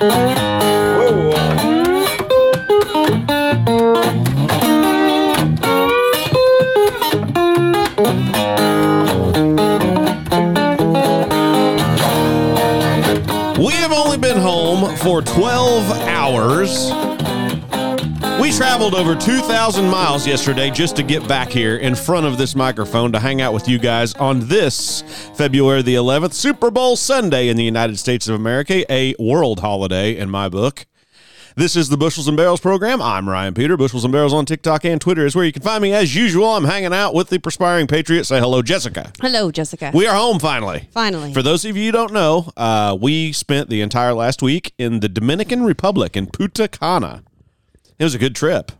We have only been home for 12 hours. Traveled over 2,000 miles yesterday just to get back here in front of this microphone to hang out with you guys on this February the 11th, Super Bowl Sunday in the United States of America, a world holiday in my book. This is the Bushels and Barrels program. I'm Ryan Peter. Bushels and Barrels on TikTok and Twitter is where you can find me as usual. I'm hanging out with the perspiring patriot. Say hello, Jessica. Hello, Jessica. We are home finally. Finally. For those of you who don't know, uh, we spent the entire last week in the Dominican Republic in Punta Cana. It was a good trip.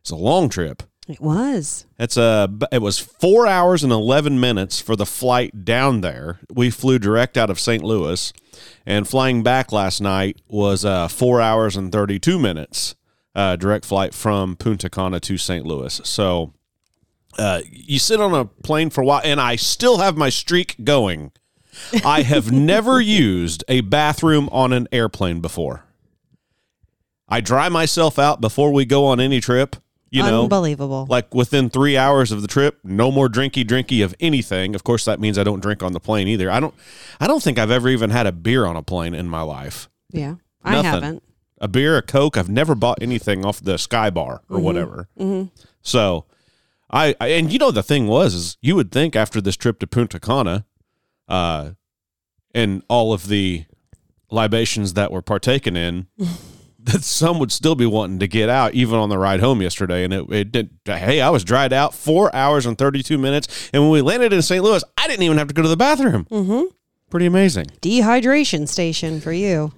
It's a long trip. it was. It's a. It was four hours and eleven minutes for the flight down there. We flew direct out of St. Louis, and flying back last night was uh, four hours and thirty-two minutes. Uh, direct flight from Punta Cana to St. Louis. So uh, you sit on a plane for a while, and I still have my streak going. I have never used a bathroom on an airplane before. I dry myself out before we go on any trip. You know, Unbelievable. like within three hours of the trip, no more drinky drinky of anything. Of course, that means I don't drink on the plane either. I don't. I don't think I've ever even had a beer on a plane in my life. yeah. I Nothing. haven't. A beer, a coke. I've never bought anything off the Sky Bar or whatever. So, I, I and you know the thing was is you would think after this trip to Punta Cana, uh, and all of the libations that were partaken in. That some would still be wanting to get out, even on the ride home yesterday. And it, it did. Hey, I was dried out four hours and 32 minutes. And when we landed in St. Louis, I didn't even have to go to the bathroom. Mm-hmm. Pretty amazing. Dehydration station for you.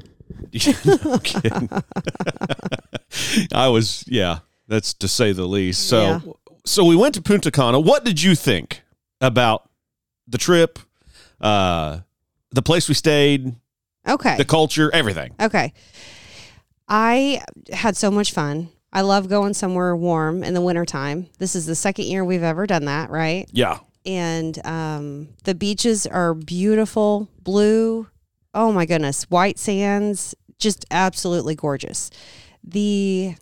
no kidding. I was, yeah, that's to say the least. So, Yeah. so we went to Punta Cana. What did you think about the trip, uh, the place we stayed, Okay. the culture, everything? okay. I had so much fun. I love going somewhere warm in the wintertime. This is the second year we've ever done that, right? Yeah. And um, the beaches are beautiful, blue. Oh my goodness, white sands, just absolutely gorgeous. The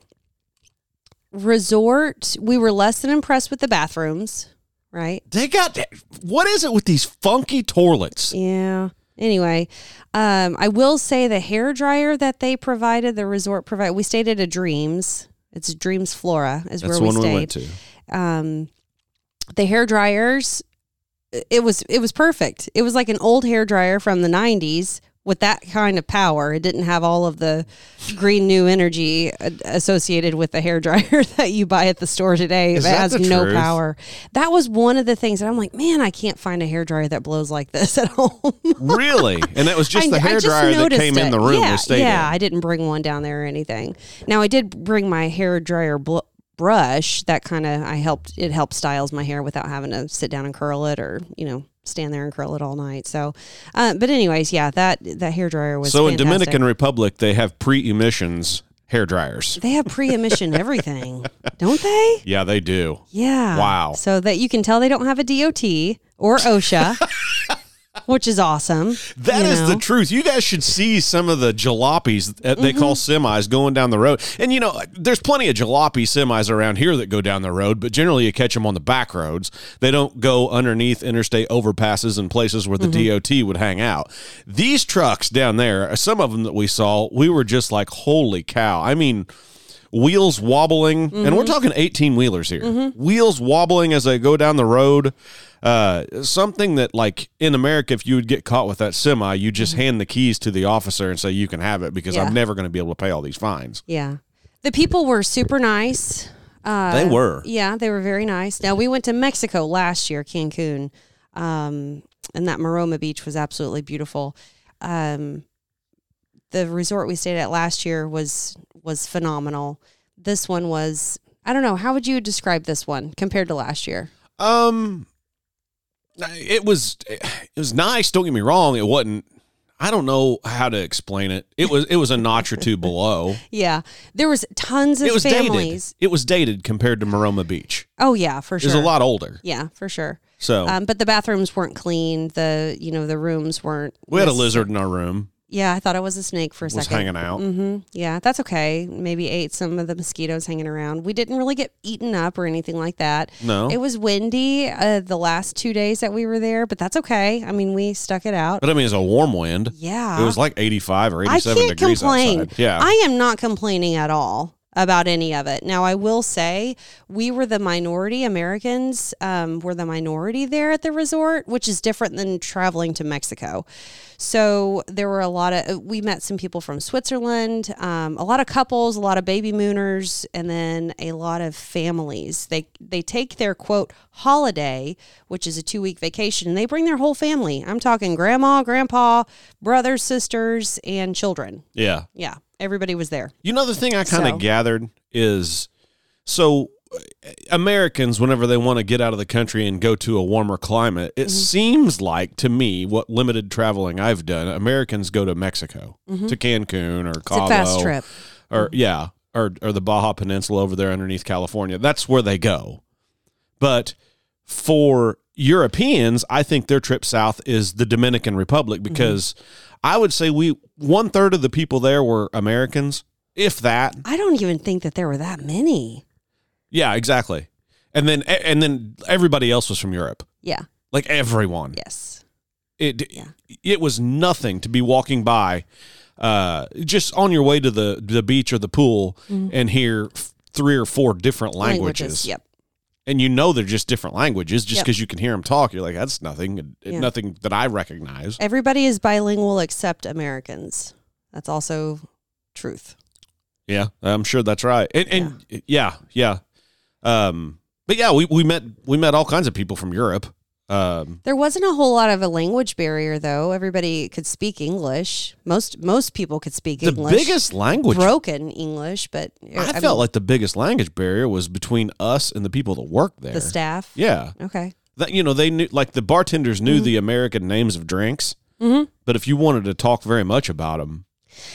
resort, we were less than impressed with the bathrooms, right? They got what is it with these funky toilets? Yeah. Anyway, um, I will say the hair dryer that they provided, the resort provided, we stayed at a Dreams. It's Dreams Flora is That's where we one stayed. we went to. um, the hair dryers it was it was perfect it was like an old hair dryer from the 90s with that kind of power it didn't have all of the green new energy uh, associated with the hair dryer that you buy at the store today Is it that has no truth? power that was one of the things that i'm like man i can't find a hair dryer that blows like this at home Really? And that was just I- the hair dryer that came in the room yeah, Yeah, in. I didn't bring one down there or anything. Now I did bring my hair dryer bl- brush. That kind of I helped. It helped styles my hair without having to sit down and curl it or you know stand there and curl it all night. So, uh, but anyways, yeah, that that hair dryer was So in. Dominican Republic, they have pre-emissions hair dryers. They have pre-emission everything, don't they? Yeah, they do. Yeah. Wow. So that you can tell they don't have a DOT or OSHA, which is awesome. That is is the truth. You guys should see some of the jalopies that they call Mm-hmm. semis going down the road. And you know, there's plenty of jalopy semis around here that go down the road, but generally you catch them on the back roads. They don't go underneath interstate overpasses and places where the Mm-hmm. DOT would hang out. These trucks down there, some of them that we saw, we were just like, holy cow. I mean, wheels wobbling, and Mm-hmm. we're talking 18 wheelers here. Wheels wobbling as they go down the road. Uh, something that, like in America, if you would get caught with that semi, you just hand the keys to the officer and say, You can have it because Mm-hmm. Yeah. I'm never going to be able to pay all these fines. Yeah. The people were super nice. Uh, They were. Yeah, they were very nice. Now, we went to Mexico last year, Cancun, um, and that Maroma Beach was absolutely beautiful. Um, the resort we stayed at last year was was phenomenal. This one was, I don't know, how would you describe this one compared to last year? Um, it was it was nice. Don't get me wrong. It wasn't. I don't know how to explain it. It was it was a notch or two below. Yeah, there was tons of It was families. dated. It was dated compared to Maroma Beach. Oh yeah, for sure. It was a lot older. Yeah, for sure. So Um, but the bathrooms weren't clean. The you know the rooms weren't. we had a lizard in our room. Yeah, I thought it was a snake for a was second. hanging out. hmm Yeah, that's okay. Maybe ate some of the mosquitoes hanging around. We didn't really get eaten up or anything like that. No, It was windy uh, the last two days that we were there, but that's okay. I mean, we stuck it out. but I mean, it's a warm wind. Yeah. It was like 85 or I 87 can't degrees complain. outside. Yeah. I am not complaining at all about any of it. Now, I will say we were the minority. Americans um, were the minority there at the resort, which is different than traveling to Mexico. So there were a lot of, we met some people from Switzerland, um, a lot of couples, a lot of baby mooners, and then a lot of families. They, they take their quote holiday, which is a two week vacation, and they bring their whole family. I'm talking grandma, grandpa, brothers, sisters, and children. yeah. Yeah, everybody was there. You know, the thing I kind of So- gathered is so Americans, whenever they want to get out of the country and go to a warmer climate, Mm-hmm. it seems like to me, what limited traveling I've done, Americans go to Mexico, to Cancun or Mm-hmm. It's Cabo. a fast trip. Or, yeah, or, or the Baja Peninsula over there underneath California. That's where they go. But for Europeans, I think their trip south is the Dominican Republic Mm-hmm. because I would say we one third of the people there were Americans, if that. I don't even think that there were that many. Yeah, exactly. And then and then everybody else was from Europe. Yeah. Like everyone. Yes. It Yeah. it was nothing to be walking by uh just on your way to the the beach or the pool and hear f- three or four different languages. Yep. And you know they're just different languages just Yep. because you can hear them talk. You're like that's nothing Yeah. nothing that I recognize. Everybody is bilingual except Americans. That's also truth. Yeah, I'm sure that's right. And, and yeah, yeah. Um, but yeah, we, we met we met all kinds of people from Europe. Um, There wasn't a whole lot of a language barrier though. Everybody could speak English. Most most people could speak the English. The biggest language broken English, but I, mean, felt like the biggest language barrier was between us and the people that work there. the staff. Yeah, Okay. that you know they knew like the bartenders knew Mm-hmm. the American names of drinks, but if you wanted to talk very much about them,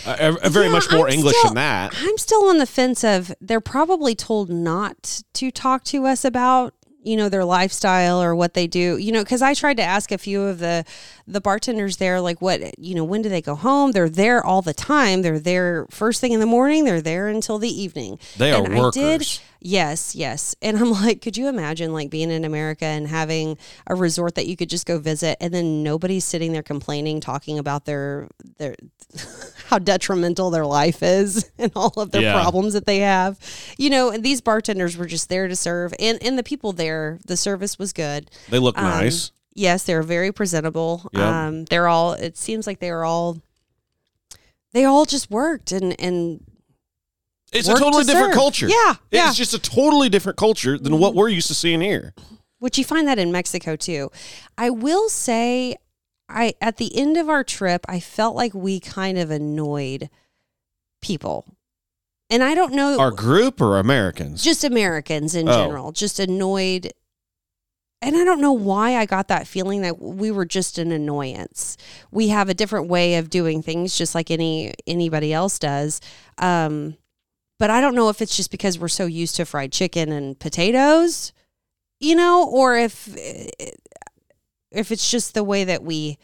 uh, uh, very Yeah, much more I'm English still- than that. I'm still on the fence of they're probably told not to talk to us about you know their lifestyle or what they do you know because i tried to ask a few of the the bartenders there like what you know when do they go home they're there all the time they're there first thing in the morning they're there until the evening They are and I did, workers. yes yes and i'm like could you imagine like being in america and having a resort that you could just go visit and then nobody's sitting there complaining talking about their their how detrimental their life is and all of their Yeah. problems that they have. You know, and these bartenders were just there to serve and and the people there, the service was good. They look Um, nice. Yes, they're very presentable. Yep. Um they're all it seems like they are all they all just worked and and It's a totally to different serve. culture. Yeah, yeah. It's just a totally different culture than what we're used to seeing here. which you find that in Mexico too. I will say I at the end of our trip, I felt like we kind of annoyed people. And I don't know Our group or Americans? just Americans in Oh. general, just annoyed. And I don't know why I got that feeling that we were just an annoyance. We have a different way of doing things, just like any anybody else does. Um, but I don't know if it's just because we're so used to fried chicken and potatoes, you know, or if if it's just the way that we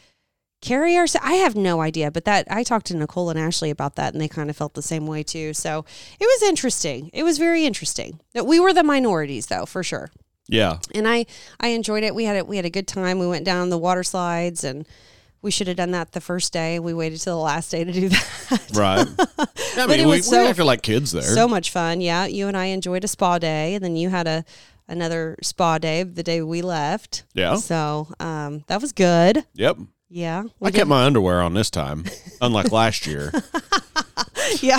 carry ourselves. I have no idea, but that I talked to Nicole and Ashley about that, and they kind of felt the same way too. So it was interesting. It was very interesting. That we were the minorities, though, for sure. Yeah. And I I enjoyed it. We had it. We had a good time. We went down the water slides, and we should have done that the first day. We waited till the last day to do that. Right. I mean, it we, was so- we acted like kids there. So much fun. Yeah, you and I enjoyed a spa day, and then you had a another spa day the day we left. Yeah. So um, that was good. yep. Yeah. I kept my underwear on this time, unlike last year. yeah.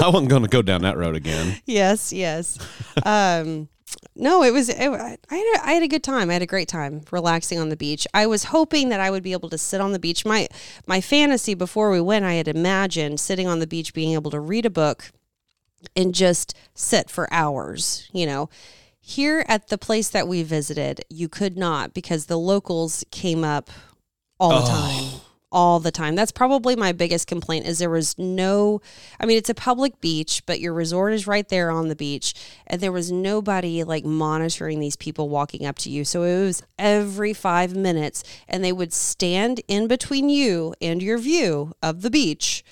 I wasn't going to go down that road again. yes, yes. Um, no, it was. It, I, had a, I had a good time. I had a great time relaxing on the beach. I was hoping that I would be able to sit on the beach. My my fantasy before we went, I had imagined sitting on the beach, being able to read a book and just sit for hours. You know. Here at the place that we visited, you could not because the locals came up all the oh. time. All the time. That's probably my biggest complaint is there was no I mean it's a public beach, but your resort is right there on the beach and there was nobody like monitoring these people walking up to you. So it was every 5 minutes and they would stand in between you and your view of the beach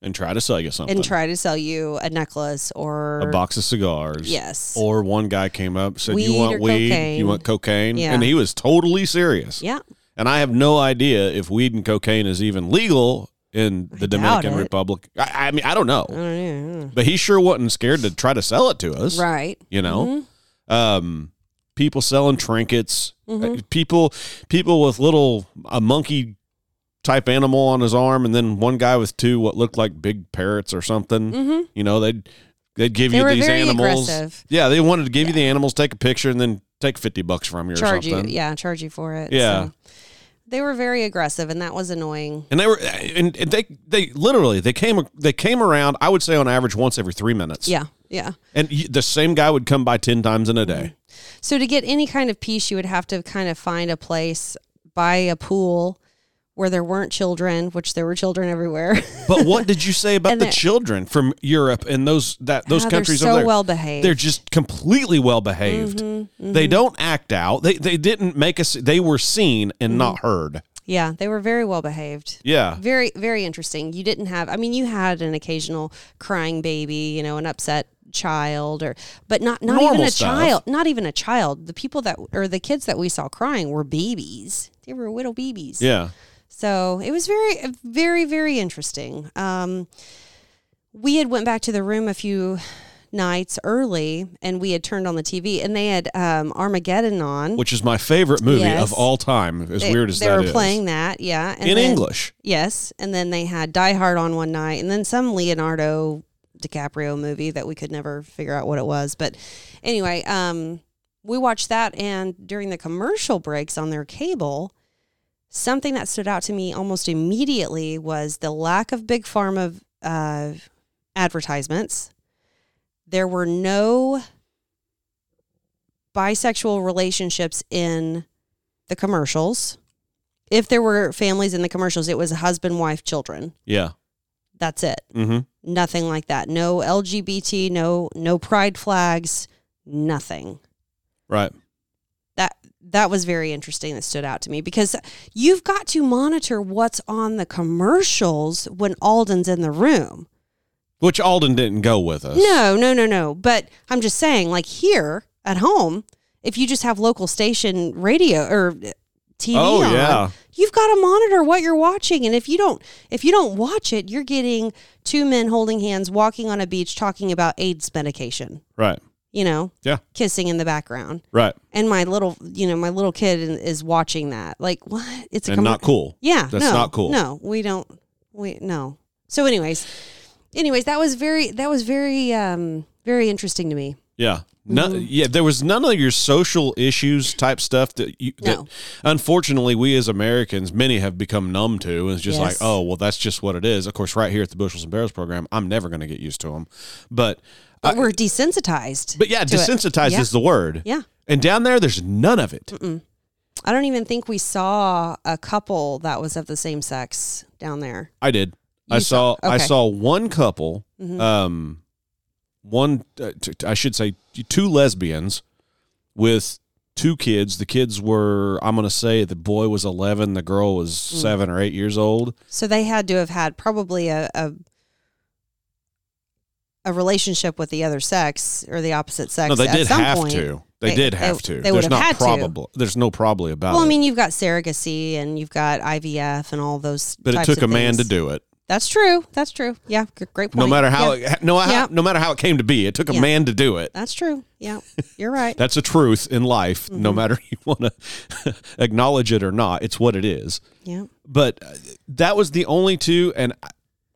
and try to sell you something. and try to sell you a necklace or a box of cigars. Yes. Or one guy came up said, Weed "You want weed? cocaine." You want cocaine?" Yeah. And he was totally serious. yeah. And I have no idea if weed and cocaine is even legal in the Dominican it. Republic. I, I mean, I don't know, I don't know. but he sure wasn't scared to try to sell it to us. Right. You know, Mm-hmm. um, people selling trinkets, uh, people, people with little a monkey type animal on his arm, and then one guy with two what looked like big parrots or something. Mhm. You know, they'd they'd give They you these animals. aggressive. Yeah, they wanted to give you the animals, take a picture, and then take fifty bucks from you or charge something. you yeah charge you for it Yeah. so. They were very aggressive and that was annoying And they were, and they they literally they came they came around. I would say on average once every three minutes. yeah yeah and the same guy would come by ten times in a day. so to get any kind of peace you would have to kind of find a place by a pool where there weren't children which there were children everywhere But what did you say about the they're- children from Europe and those that those they're countries so over there? well behaved They're just completely well behaved. Mm-hmm, They don't act out. They they didn't make us. They were seen and Mm-hmm. not heard. yeah they were very well behaved Yeah. very very interesting you didn't have i mean you had an occasional crying baby you know an upset child or but not not Normal even a stuff. child not even a child the people that or the kids that we saw crying were babies they were little babies Yeah. So it was very very very interesting um we had went back to the room a few nights early and we had turned on the tv and they had um armageddon on Which is my favorite movie Yes. of all time. As they, weird as that is. they that were is. playing that yeah and in then- English. Yes, and then they had Die Hard on one night, and then some Leonardo DiCaprio movie that we could never figure out what it was. But anyway, um, we watched that, and during the commercial breaks on their cable, something that stood out to me almost immediately was the lack of big pharma uh, advertisements. There were no bisexual relationships in the commercials. If there were families in the commercials, it was husband, wife, children. Yeah. That's it. Mm-hmm. Nothing like that. No LGBT, no no pride flags, nothing. Right. That was very interesting that stood out to me because you've got to monitor what's on the commercials when Alden's in the room. Which Alden didn't go with us. No, no, no, no. But I'm just saying, like here at home, if you just have local station radio or TV Oh, on, yeah. you've got to monitor what you're watching. And if you don't, if you don't watch it, you're getting two men holding hands, walking on a beach, talking about AIDS medication. Right. You know, Yeah. kissing in the background, Right. and my little, you know, my little kid is watching that. Like, what? It's a And not cool. yeah, That's no, not cool. No, we don't. We no. So, anyways, anyways, that was very that was very um very interesting to me. Yeah. No, Mm-hmm. yeah, there was none of your social issues type stuff that you that No. unfortunately we as Americans many have become numb to and it's just like, oh, well that's just what it is. Of course, right here at the Bushels and Barrels program, I'm never going to get used to them. But But we're desensitized. but yeah, desensitized Yeah. is the word. Yeah. And down there there's none of it. I don't even think we saw a couple that was of the same sex down there. I did. I You saw, saw- I saw one couple um one uh, t- I should say two lesbians with two kids. The kids were I'm going to say the boy was 11, the girl was 7 or 8 years old. So they had to have had probably a a, a relationship with the other sex or the opposite sex. No, they at did some have point. to. They, They- did they- have to. they there's not probable. There's no probably about it. Well, I mean, you've got surrogacy and you've got IVF and all those. but it took a man to do it. That's true. That's true. Yeah, great point. No matter how Yeah, it, no how, Yeah. no matter how it came to be, it took a Yeah. man to do it. that's true. Yeah, you're right. That's a truth in life. Mm-hmm. No matter you want to acknowledge it or not, it's what it is. yeah. but uh, that was the only two and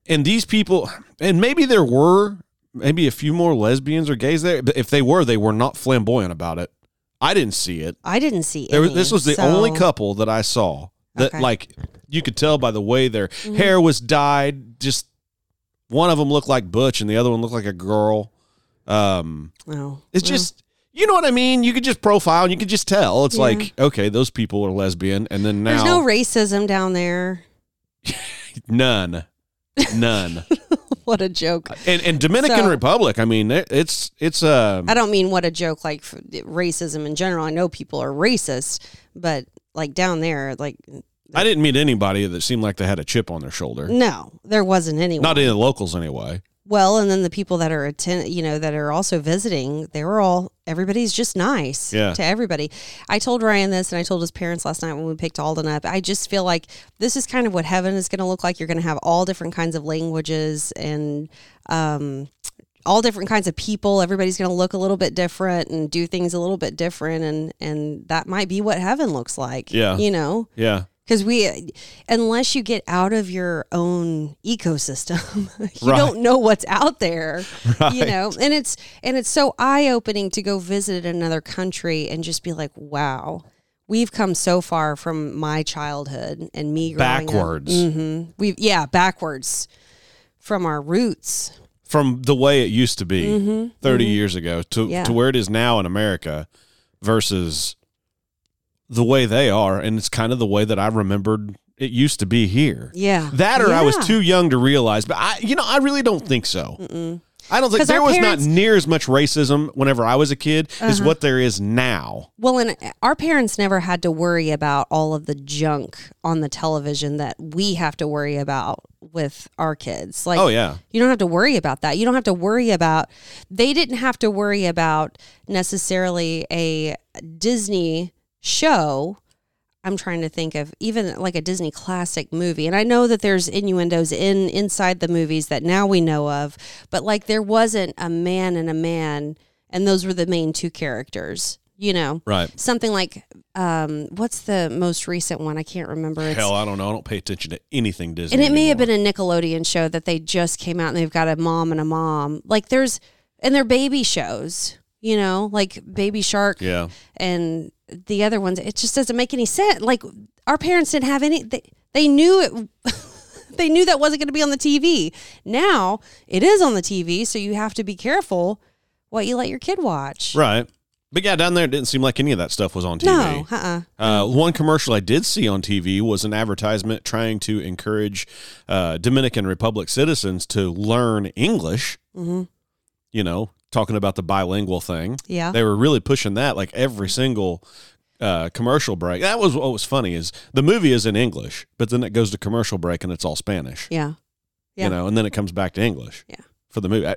and these people and maybe there were maybe a few more lesbians or gays there but if they were they were not flamboyant about it i didn't see it I didn't see it. this was the so- only couple that i saw that Okay. Mm-hmm. like you could tell by the way their hair was dyed just one of them looked like butch and the other one looked like a girl um Oh, it's well, just you know what i mean you could just profile and you could just tell it's Yeah. like okay those people are lesbian and then now there's no racism down there. None. None. what a joke. and and Dominican So- Republic, I mean, it- it's it's uh I don't mean what a joke like racism in general. I know people are racist, but like down there, like I didn't meet anybody that seemed like they had a chip on their shoulder. no, there wasn't anyone. Not any locals anyway. well, and then the people that are attend, you know, that are also visiting, they were all everybody's just nice Yeah. to everybody. I told Ryan this, and I told his parents last night when we picked Alden up. I just feel like this is kind of what heaven is going to look like. You're going to have all different kinds of languages and um, all different kinds of people. Everybody's going to look a little bit different and do things a little bit different, and and that might be what heaven looks like. Yeah. you know Yeah. Because we unless you get out of your own ecosystem you Right. don't know what's out there you know and it's and it's so eye-opening to go visit another country and just be like wow we've come so far from my childhood and me growing up. Backwards. hmm we've yeah backwards from our roots From the way it used to be 30 years ago to, Mm-hmm. Yeah. to where it is now in America versus the way they are. And it's kind of the way that I remembered it used to be here. yeah That or I was too young to realize, but I, you know, I really don't think so. I don't think there was parents- not near as much racism whenever I was a kid as Uh-huh. what there is now. Well, and our parents never had to worry about all of the junk on the television that we have to worry about with our kids. Like, Oh yeah, you don't have to worry about that. You don't have to worry about, they didn't have to worry about necessarily a Disney show. I'm trying to think of even like a Disney classic movie. And I know that there's innuendos in inside the movies that now we know of, but like there wasn't a man and a man and those were the main two characters, you know. right. Something like um what's the most recent one? I can't remember. It's Hell, I don't know. I don't pay attention to anything Disney. and it may have been a Nickelodeon show that they just came out and they've got a mom and a mom. Like there's and they're baby shows, you know, like Baby Shark Yeah. and the other ones. It just doesn't make any sense. Like our parents didn't have any. They, they knew it. they knew that wasn't going to be on the TV. Now it is on the TV, so you have to be careful what you let your kid watch. Right. But yeah, down there, it didn't seem like any of that stuff was on TV. No, uh, uh one commercial I did see on TV was an advertisement trying to encourage uh, Dominican Republic citizens to learn English. hmm You know, talking about the bilingual thing. yeah, They were really pushing that like every single uh, commercial break. That was what was funny is the movie is in English, but then it goes to commercial break and it's all Spanish. yeah, Yeah. You know, and then it comes back to English. Yeah. For the movie, I,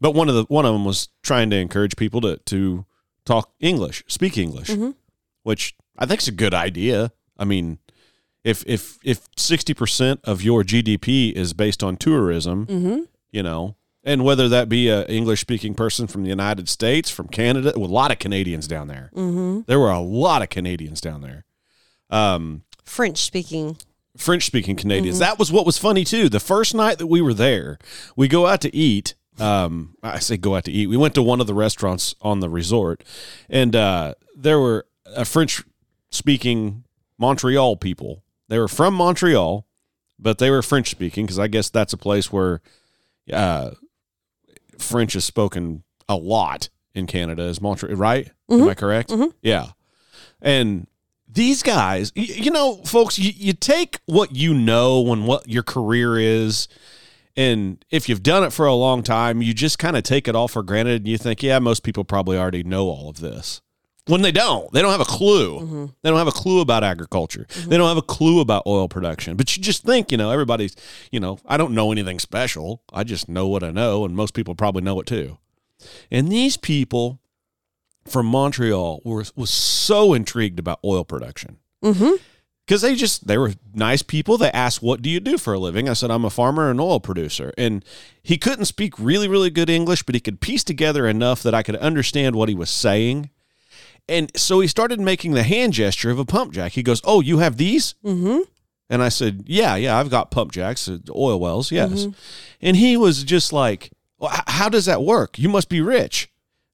but one of the one of them was trying to encourage people to to talk English, speak English, Mhm. which I think is a good idea. I mean, if if if sixty percent of your GDP is based on tourism, hmm you know, and whether that be a English speaking person from the United States, from Canada, well, a lot of Canadians down there. hmm There were a lot of Canadians down there. Um, French speaking. French speaking Canadians. That was what was funny too. The first night that we were there, we go out to eat. Um, I say go out to eat. We went to one of the restaurants on the resort, and uh, there were a French speaking Montreal people. They were from Montreal, but they were French speaking because I guess that's a place where uh, French is spoken a lot in Canada. Is Montreal right? Am I correct? Mhm. Yeah, and these guys, y- you know, folks, you, you take what you know and what your career is, and if you've done it for a long time, you just kind of take it all for granted and you think, yeah, most people probably already know all of this. When they don't, they don't have a clue. They don't have a clue about agriculture. They don't have a clue about oil production. But you just think, you know, everybody's, you know, I don't know anything special. I just know what I know, and most people probably know it too. And these people from Montreal were was so intrigued about oil production hmm because they just they were nice people they asked what do you do for a living i said i'm a farmer and oil producer and he couldn't speak really really good english but he could piece together enough that i could understand what he was saying and so he started making the hand gesture of a pump jack. He goes oh you have these? Hmm and i said yeah yeah i've got pump jacks uh, oil wells yes. And he was just like well, how does that work? You must be rich.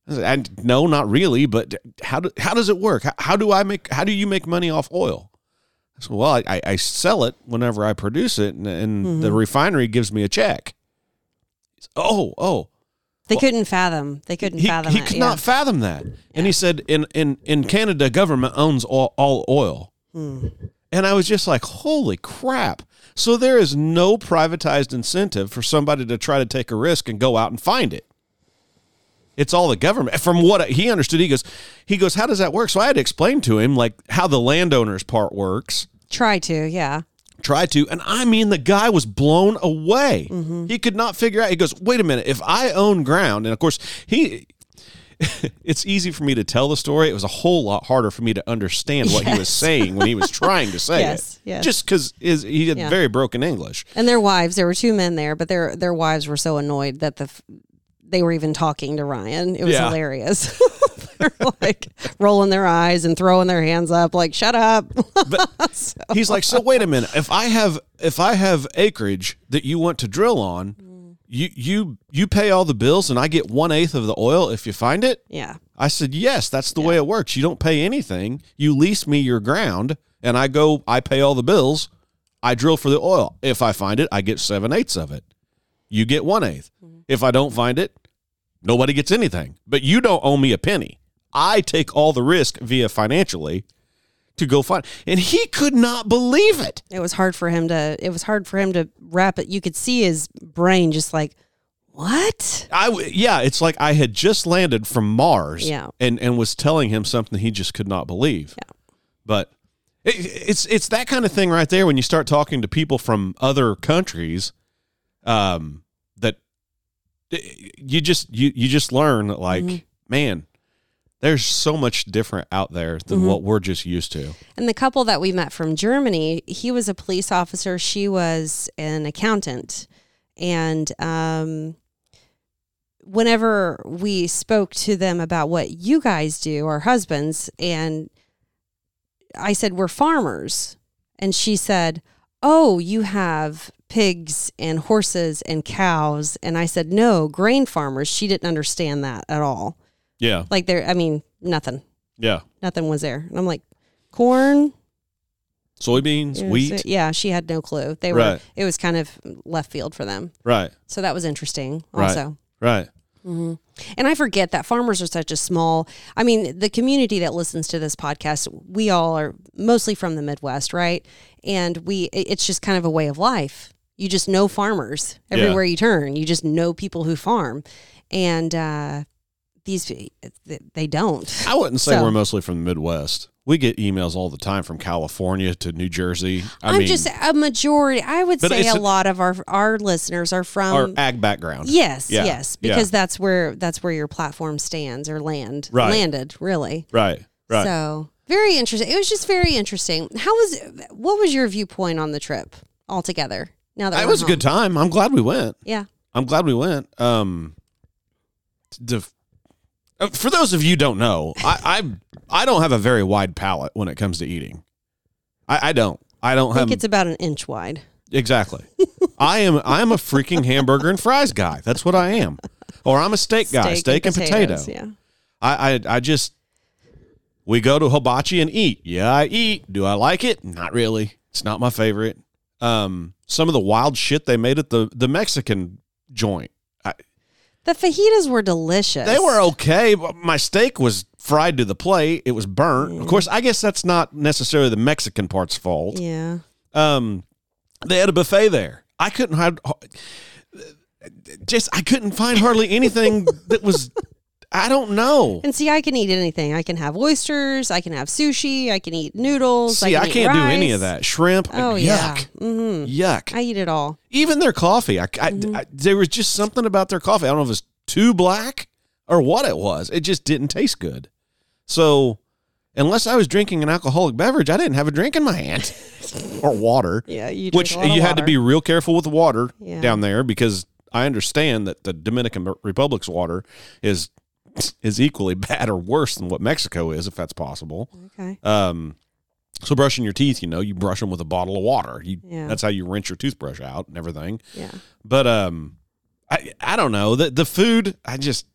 I said, "I- no, not really, but how do, how does it work? How, how do I make how do you make money off oil? I said, well, I, I- sell it whenever I produce it, and, and the refinery gives me a check. He said, oh, oh, They couldn't fathom. They couldn't he, fathom he could yeah. not fathom that. And he said, in, in, in Canada, government owns all, all oil. Hmm. And I was just like, holy crap. So there is no privatized incentive for somebody to try to take a risk and go out and find it. It's all the government. From what he understood, he goes, he goes, how does that work? So I had to explain to him like how the landowners part works. Try to, yeah. Try to, and I mean, the guy was blown away. Mm-hmm. He could not figure out. He goes, "Wait a minute! If I own ground, and of course he, it's easy for me to tell the story. It was a whole lot harder for me to understand what he was saying when he was trying to say Yes, it. yes. Just because he had Yeah. very broken English. And their wives, there were two men there, but their their wives were so annoyed that the they were even talking to Ryan. It was Yeah. hilarious. They're like rolling their eyes and throwing their hands up, like "Shut up!" So- He's like, so wait a minute. If I have if I have acreage that you want to drill on, Mm. you you you pay all the bills, and I get one eighth of the oil if you find it. yeah, I said, yes, that's the way it works. You don't pay anything. You lease me your ground, and I go, I pay all the bills. I drill for the oil. If I find it, I get seven eighths of it. You get one eighth. If I don't find it, nobody gets anything. But you don't owe me a penny. I take all the risk via financially to go find. And he could not believe it. it was hard for him to. It was hard for him to wrap it. You could see his brain just like, "What?" i yeah, it's like I had just landed from Mars, Yeah. and and was telling him something he just could not believe. Yeah. But it, it's it's that kind of thing right there when you start talking to people from other countries, um, you just you you just learn that like Mm-hmm. man, there's so much different out there than Mm-hmm. what we're just used to. And the couple that we met from Germany, he was a police officer, she was an accountant. And um, whenever we spoke to them about what you guys do, our husbands, and I said, We're farmers. And she said, Oh, you have pigs and horses and cows. And I said, No, grain farmers. She didn't understand that at all. Yeah, Like, there, I mean, nothing, yeah. nothing was there. And I'm like, Corn, Soybeans, wheat, so- yeah, she had no clue. They were. Right. It was kind of left field for them. right, So that was interesting. Right. Also. right. hmm And I forget that farmers are such a small. I mean, the community that listens to this podcast, we all are mostly from the Midwest, right? And we, it's just kind of a way of life. You just know farmers Yeah. everywhere you turn. You just know people who farm, and uh, these they don't. I wouldn't say So- we're mostly from the Midwest. We get emails all the time from California to New Jersey. I I'm mean, just a majority. I would say a a- lot of our our listeners are from our ag background. Yes, Yeah, yes, yeah. because that's where that's where your platform stands or land Right. landed really. Right, right. So very interesting. It was just very interesting. How was what was your viewpoint on the trip altogether? Now that it was a good time. I'm glad we went. Yeah, I'm glad we went. Um, the, uh, for those of you who don't know, I, I I don't have a very wide palate when it comes to eating. I, I don't. I don't I think have it's about an inch wide. exactly. I am I am a freaking hamburger and fries guy. That's what I am. Or I'm a steak guy, steak, and, potato. potatoes, Yeah, I, I I just we go to hibachi and eat. Yeah, I eat. Do I like it? Not really. It's not my favorite. Um, some of the wild shit they made at the the Mexican joint. I, the fajitas were delicious. they were okay. But my steak was fried to the plate. It was burnt. Of course, I guess that's not necessarily the Mexican part's fault. Yeah, Um, they had a buffet there. I couldn't have just I couldn't find hardly anything that was. I don't know. and see, I can eat anything. I can have oysters. I can have sushi. I can eat noodles. See, I, can can't do any of that. Shrimp. Oh yuck. yeah, hmm Yuck. I eat it all. Even their coffee. I, I, Mm-hmm. I- there was just something about their coffee. I don't know if it's too black or what it was. It just didn't taste good. So, unless I was drinking an alcoholic beverage, I didn't have a drink in my hand or water. Yeah, you Which a lot of you had to be real careful with the water Yeah. down there because I understand that the Dominican Republic's water is is equally bad or worse than what Mexico is, if that's possible. Okay. Um, so brushing your teeth, you know, you brush them with a bottle of water. You, Yeah. That's how you rinse your toothbrush out and everything. Yeah. But um, I I don't know the the food. I just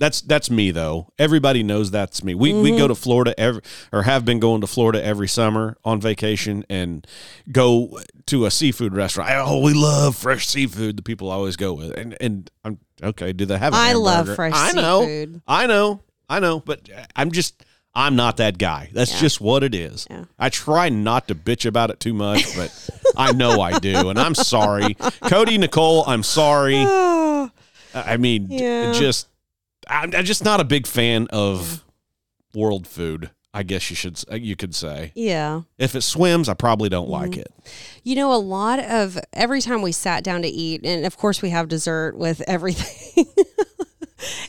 that's that's me though. Everybody knows that's me. We we go mm-hmm. to Florida every or have been going to Florida every summer on vacation and go to a seafood restaurant. Oh, we love fresh seafood. The people always go with and and I'm okay. Do they have? I love fresh I know. seafood. I know. I know. But uh, I'm just I'm not that guy. That's Yeah. just what it is. Yeah. I try not to bitch about it too much, but I know I do, and I'm sorry, Cody, Nicole. I'm sorry. I mean, Yeah. just I'm, I'm just not a big fan of world food. I guess you should you could say yeah. if it swims, I probably don't like Mm-hmm. it. You know, a lot of every time we sat down to eat, and of course we have dessert with everything.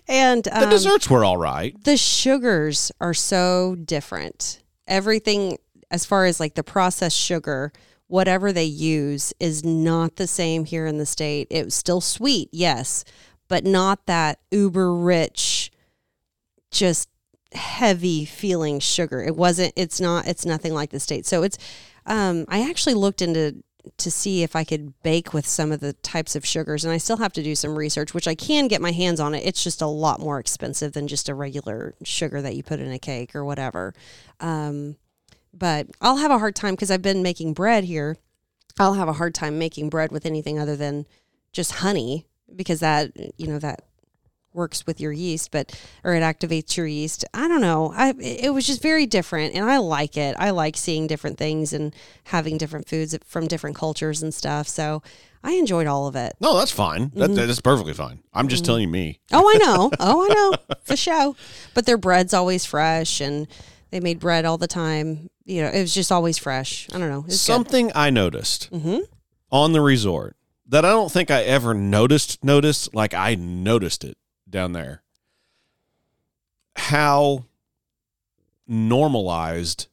and The um, desserts were all right. the sugars are so different. Everything, as far as like the processed sugar, whatever they use, is not the same here in the state. It was still sweet, yes, but not that uber rich, just heavy feeling sugar. It wasn't. It's not. It's nothing like the state. So it's. Um, I actually looked into to see if I could bake with some of the types of sugars, and I still have to do some research, which I can get my hands on it. It's just a lot more expensive than just a regular sugar that you put in a cake or whatever. Um, but I'll have a hard time because I've been making bread here. I'll have a hard time making bread with anything other than just honey because that you know that works with your yeast but or it activates your yeast. I don't know. I it was just very different and i like it. I like seeing different things and having different foods from different cultures and stuff so i enjoyed all of it. No, that's fine. That, that's perfectly fine. I'm just telling you me. oh i know. Oh i know. For show. But their bread's always fresh and they made bread all the time. You know it was just always fresh. I don't know. It's good. Something I noticed Mhm. on the resort that I don't think I ever noticed noticed like I noticed it down there. How normalized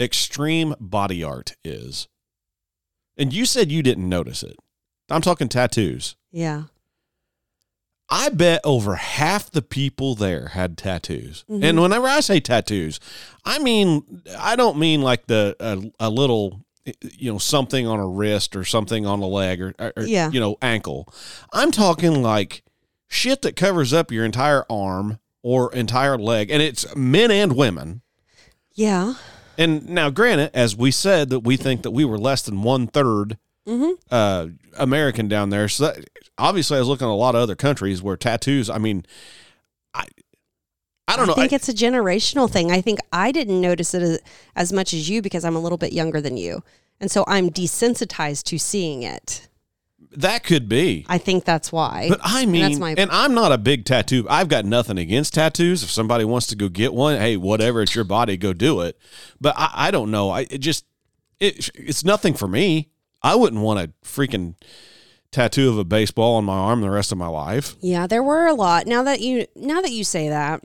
extreme body art is. And you said you didn't notice it. I'm talking tattoos. yeah I bet over half the people there had tattoos. Mhm. And whenever I say tattoos, I mean I don't mean like the a, a little you know something on a wrist or something on a leg or, or Yeah. you know ankle. I'm talking like shit that covers up your entire arm or entire leg and it's men and women. yeah And now granted as we said that we think that we were less than one third mm-hmm. uh, American down there. So that, obviously, I was looking at a lot of other countries where tattoos. I mean, I, I don't know. I think I- it's a generational thing. I think I didn't notice it as, as much as you because I'm a little bit younger than you. And so I'm desensitized to seeing it. that could be. I think that's why. But I mean, that's my- and I'm not a big tattoo. I've got nothing against tattoos. If somebody wants to go get one, hey, whatever, it's your body, go do it. But I, I don't know. I it just it it's nothing for me. I wouldn't want a freaking tattoo of a baseball on my arm the rest of my life. yeah, there were a lot. Now that you now that you say that,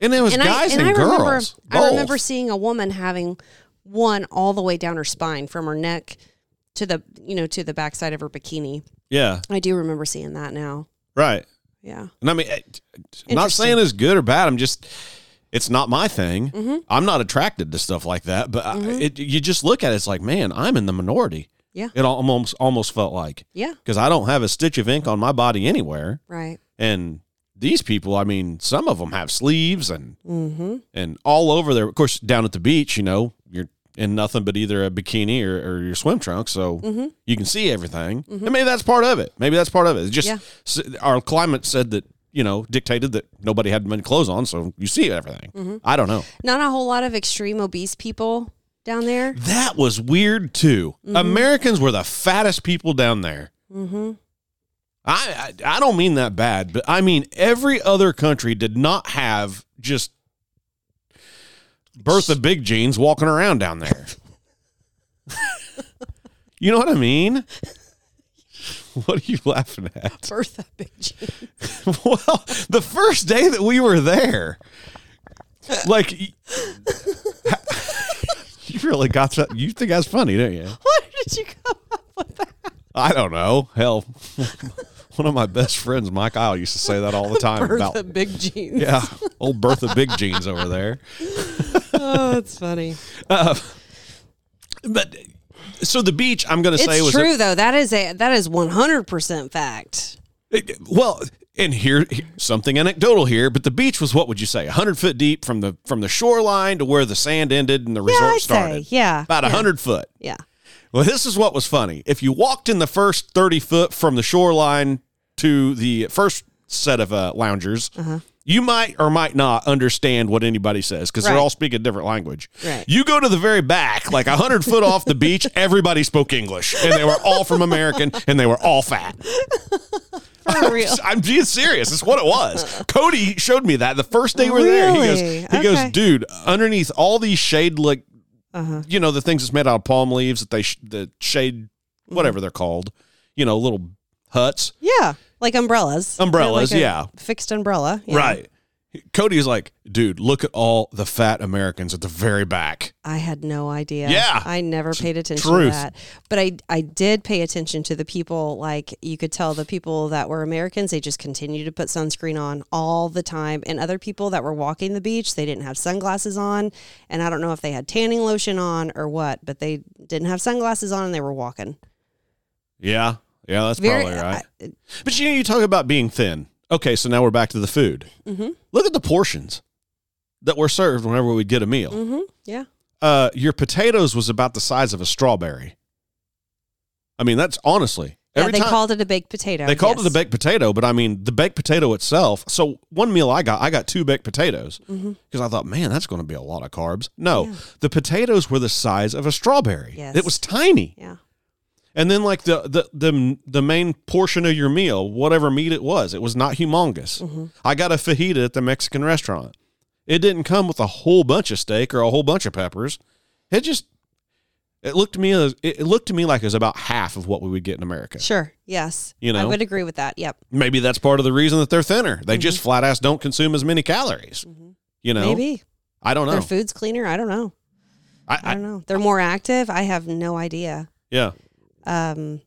And it was and guys I and and, I girls. remember I remember seeing a woman having one all the way down her spine from her neck to the you know to the backside of her bikini. Yeah, I do remember seeing that now. right. Yeah. And I mean, I'm not saying it's good or bad. I'm just, it's not my thing. Mm-hmm. I'm not attracted to stuff like that. But I, it, you just look at it, it's like, man, I'm in the minority. Yeah. It almost almost felt like Yeah. because I don't have a stitch of ink on my body anywhere, Right. and these people, I mean, some of them have sleeves and Mm-hmm. and all over there. Of course, down at the beach, you know, you're in nothing but either a bikini or, or your swim trunks, so Mm-hmm. you can see everything. And maybe that's part of it. Maybe that's part of it. It's just Yeah. our climate said that you know dictated that nobody had many clothes on, so you see everything. Mm-hmm. I don't know. Not a whole lot of extreme obese people down there. That was weird too. Americans were the fattest people down there. I, I I don't mean that bad, but I mean every other country did not have just Bertha Big Jeans walking around down there. you know what I mean? What are you laughing at? Bertha Big G. well, the first day that we were there, like you really got that. You think that's funny, don't you? Where did you come up with that? I don't know. Hell, one of my best friends, Mike Isle, used to say that all the time Bertha about Big Jeans. yeah, old Bertha Big Jeans over there. Oh, that's funny. Uh, but so the beach, I'm going to say It's was true though. That is a that is one hundred percent fact. It- well, and here something anecdotal here, but the beach was what would you say, hundred foot deep from the from the shoreline to where the sand ended and the resort yeah, started. say yeah, About yeah, hundred foot. Yeah. Well, this is what was funny. If you walked in the first thirty foot from the shoreline to the first set of uh, loungers, You might or might not understand what anybody says because they're all speaking a different language. Right. You go to the very back, like a hundred foot off the beach, everybody spoke English, and they were all from American, and they were all fat. For real. I'm being serious. It's what it was. Cody showed me that the first day we were there. He goes, Really? he goes, dude, underneath all these shade like, Uh-huh. you know, the things that's made out of palm leaves that they sh- the shade, whatever they're called, you know, little huts, Yeah, like umbrellas. Umbrellas, like yeah. Fixed umbrella. yeah. right? Cody's like, dude, look at all the fat Americans at the very back. I had no idea. Yeah. I never paid attention truth. to that. But I I did pay attention to the people like you could tell the people that were Americans, they just continued to put sunscreen on all the time. And other people that were walking the beach, they didn't have sunglasses on. And I don't know if they had tanning lotion on or what, but they didn't have sunglasses on and they were walking. Yeah, yeah, that's Very probably right. I- But you know, you talk about being thin. Okay, so now we're back to the food. Mhm. Look at the portions that were served whenever we'd get a meal. mhm, yeah. Uh, your potatoes was about the size of a strawberry. I mean, that's honestly Yeah, every they time called it a baked potato. they called it a baked potato, but I mean the baked potato itself. So one meal I got, I got two baked potatoes because Mhm. I thought, man, that's going to be a lot of carbs. No, Yeah. the potatoes were the size of a strawberry. Yes. It was tiny. Yeah. And then like the, the the the main portion of your meal, whatever meat it was, it was not humongous. Mm-hmm. I got a fajita at the Mexican restaurant. It didn't come with a whole bunch of steak or a whole bunch of peppers. It just it looked to me as it looked to me like it was about half of what we would get in America. Sure. Yes. You know, I would agree with that. Yep. Maybe that's part of the reason that they're thinner. They just flat ass don't consume as many calories. You know, Mm-hmm. Maybe. I don't know. Their food's cleaner. I don't know. I, I I, don't know. They're more active. I have no idea. yeah, Um,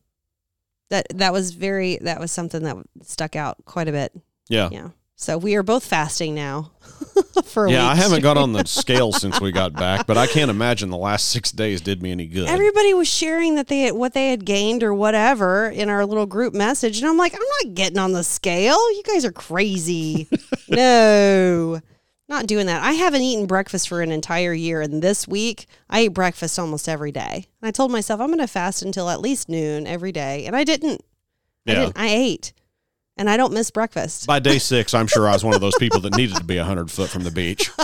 that that was very that was something that stuck out quite a bit. yeah, Yeah. So we are both fasting now for a yeah. I haven't got on the scale since we got back, but I can't imagine the last six days did me any good. Everybody was sharing that they had, what they had gained or whatever in our little group message, and I'm like, I'm not getting on the scale. You guys are crazy. no, not doing that. I haven't eaten breakfast for an entire year, and this week I ate breakfast almost every day. And I told myself I'm going to fast until at least noon every day, and I didn't. I Yeah. didn't. I ate, and I don't miss breakfast. By day six, I'm sure I was one of those people that needed to be 100 foot from the beach.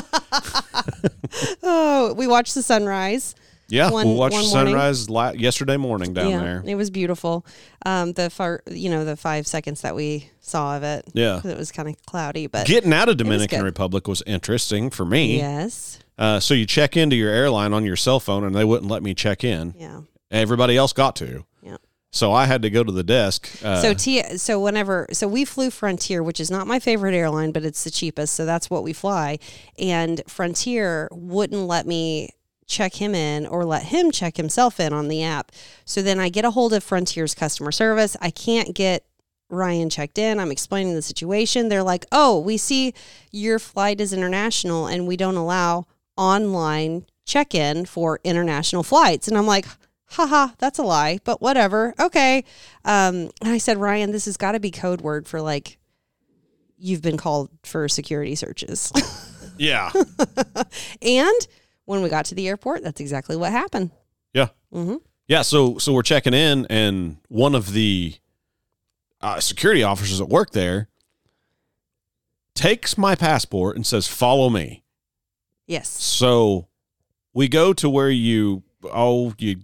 Oh, we watched the sunrise. Yeah, One- we watched one sunrise la- yesterday morning down there. It was beautiful. Um, the far, you know, the five seconds that we saw of it. Yeah. It was kind of cloudy, but Getting out of Dominican good. Republic was interesting for me. yes, Uh, so you check into your airline on your cell phone, and they wouldn't let me check in. yeah, Everybody else got to. yeah. So I had to go to the desk. Uh, so T, so whenever, so we flew Frontier, which is not my favorite airline, but it's the cheapest, so that's what we fly. And Frontier wouldn't let me check him in or let him check himself in on the app. So then I get a hold of Frontier's customer service. I can't get Ryan checked in. I'm explaining the situation. They're like, "Oh, we see your flight is international and we don't allow online check-in for international flights." And I'm like, haha, that's a lie, but whatever. Okay. Um, and I said, Ryan, this has got to be code word for like, you've been called for security searches. yeah. and when we got to the airport, that's exactly what happened. Yeah. hmm Yeah, so so we're checking in, and one of the uh, security officers at work there takes my passport and says, "Follow me." Yes. So we go to where you oh you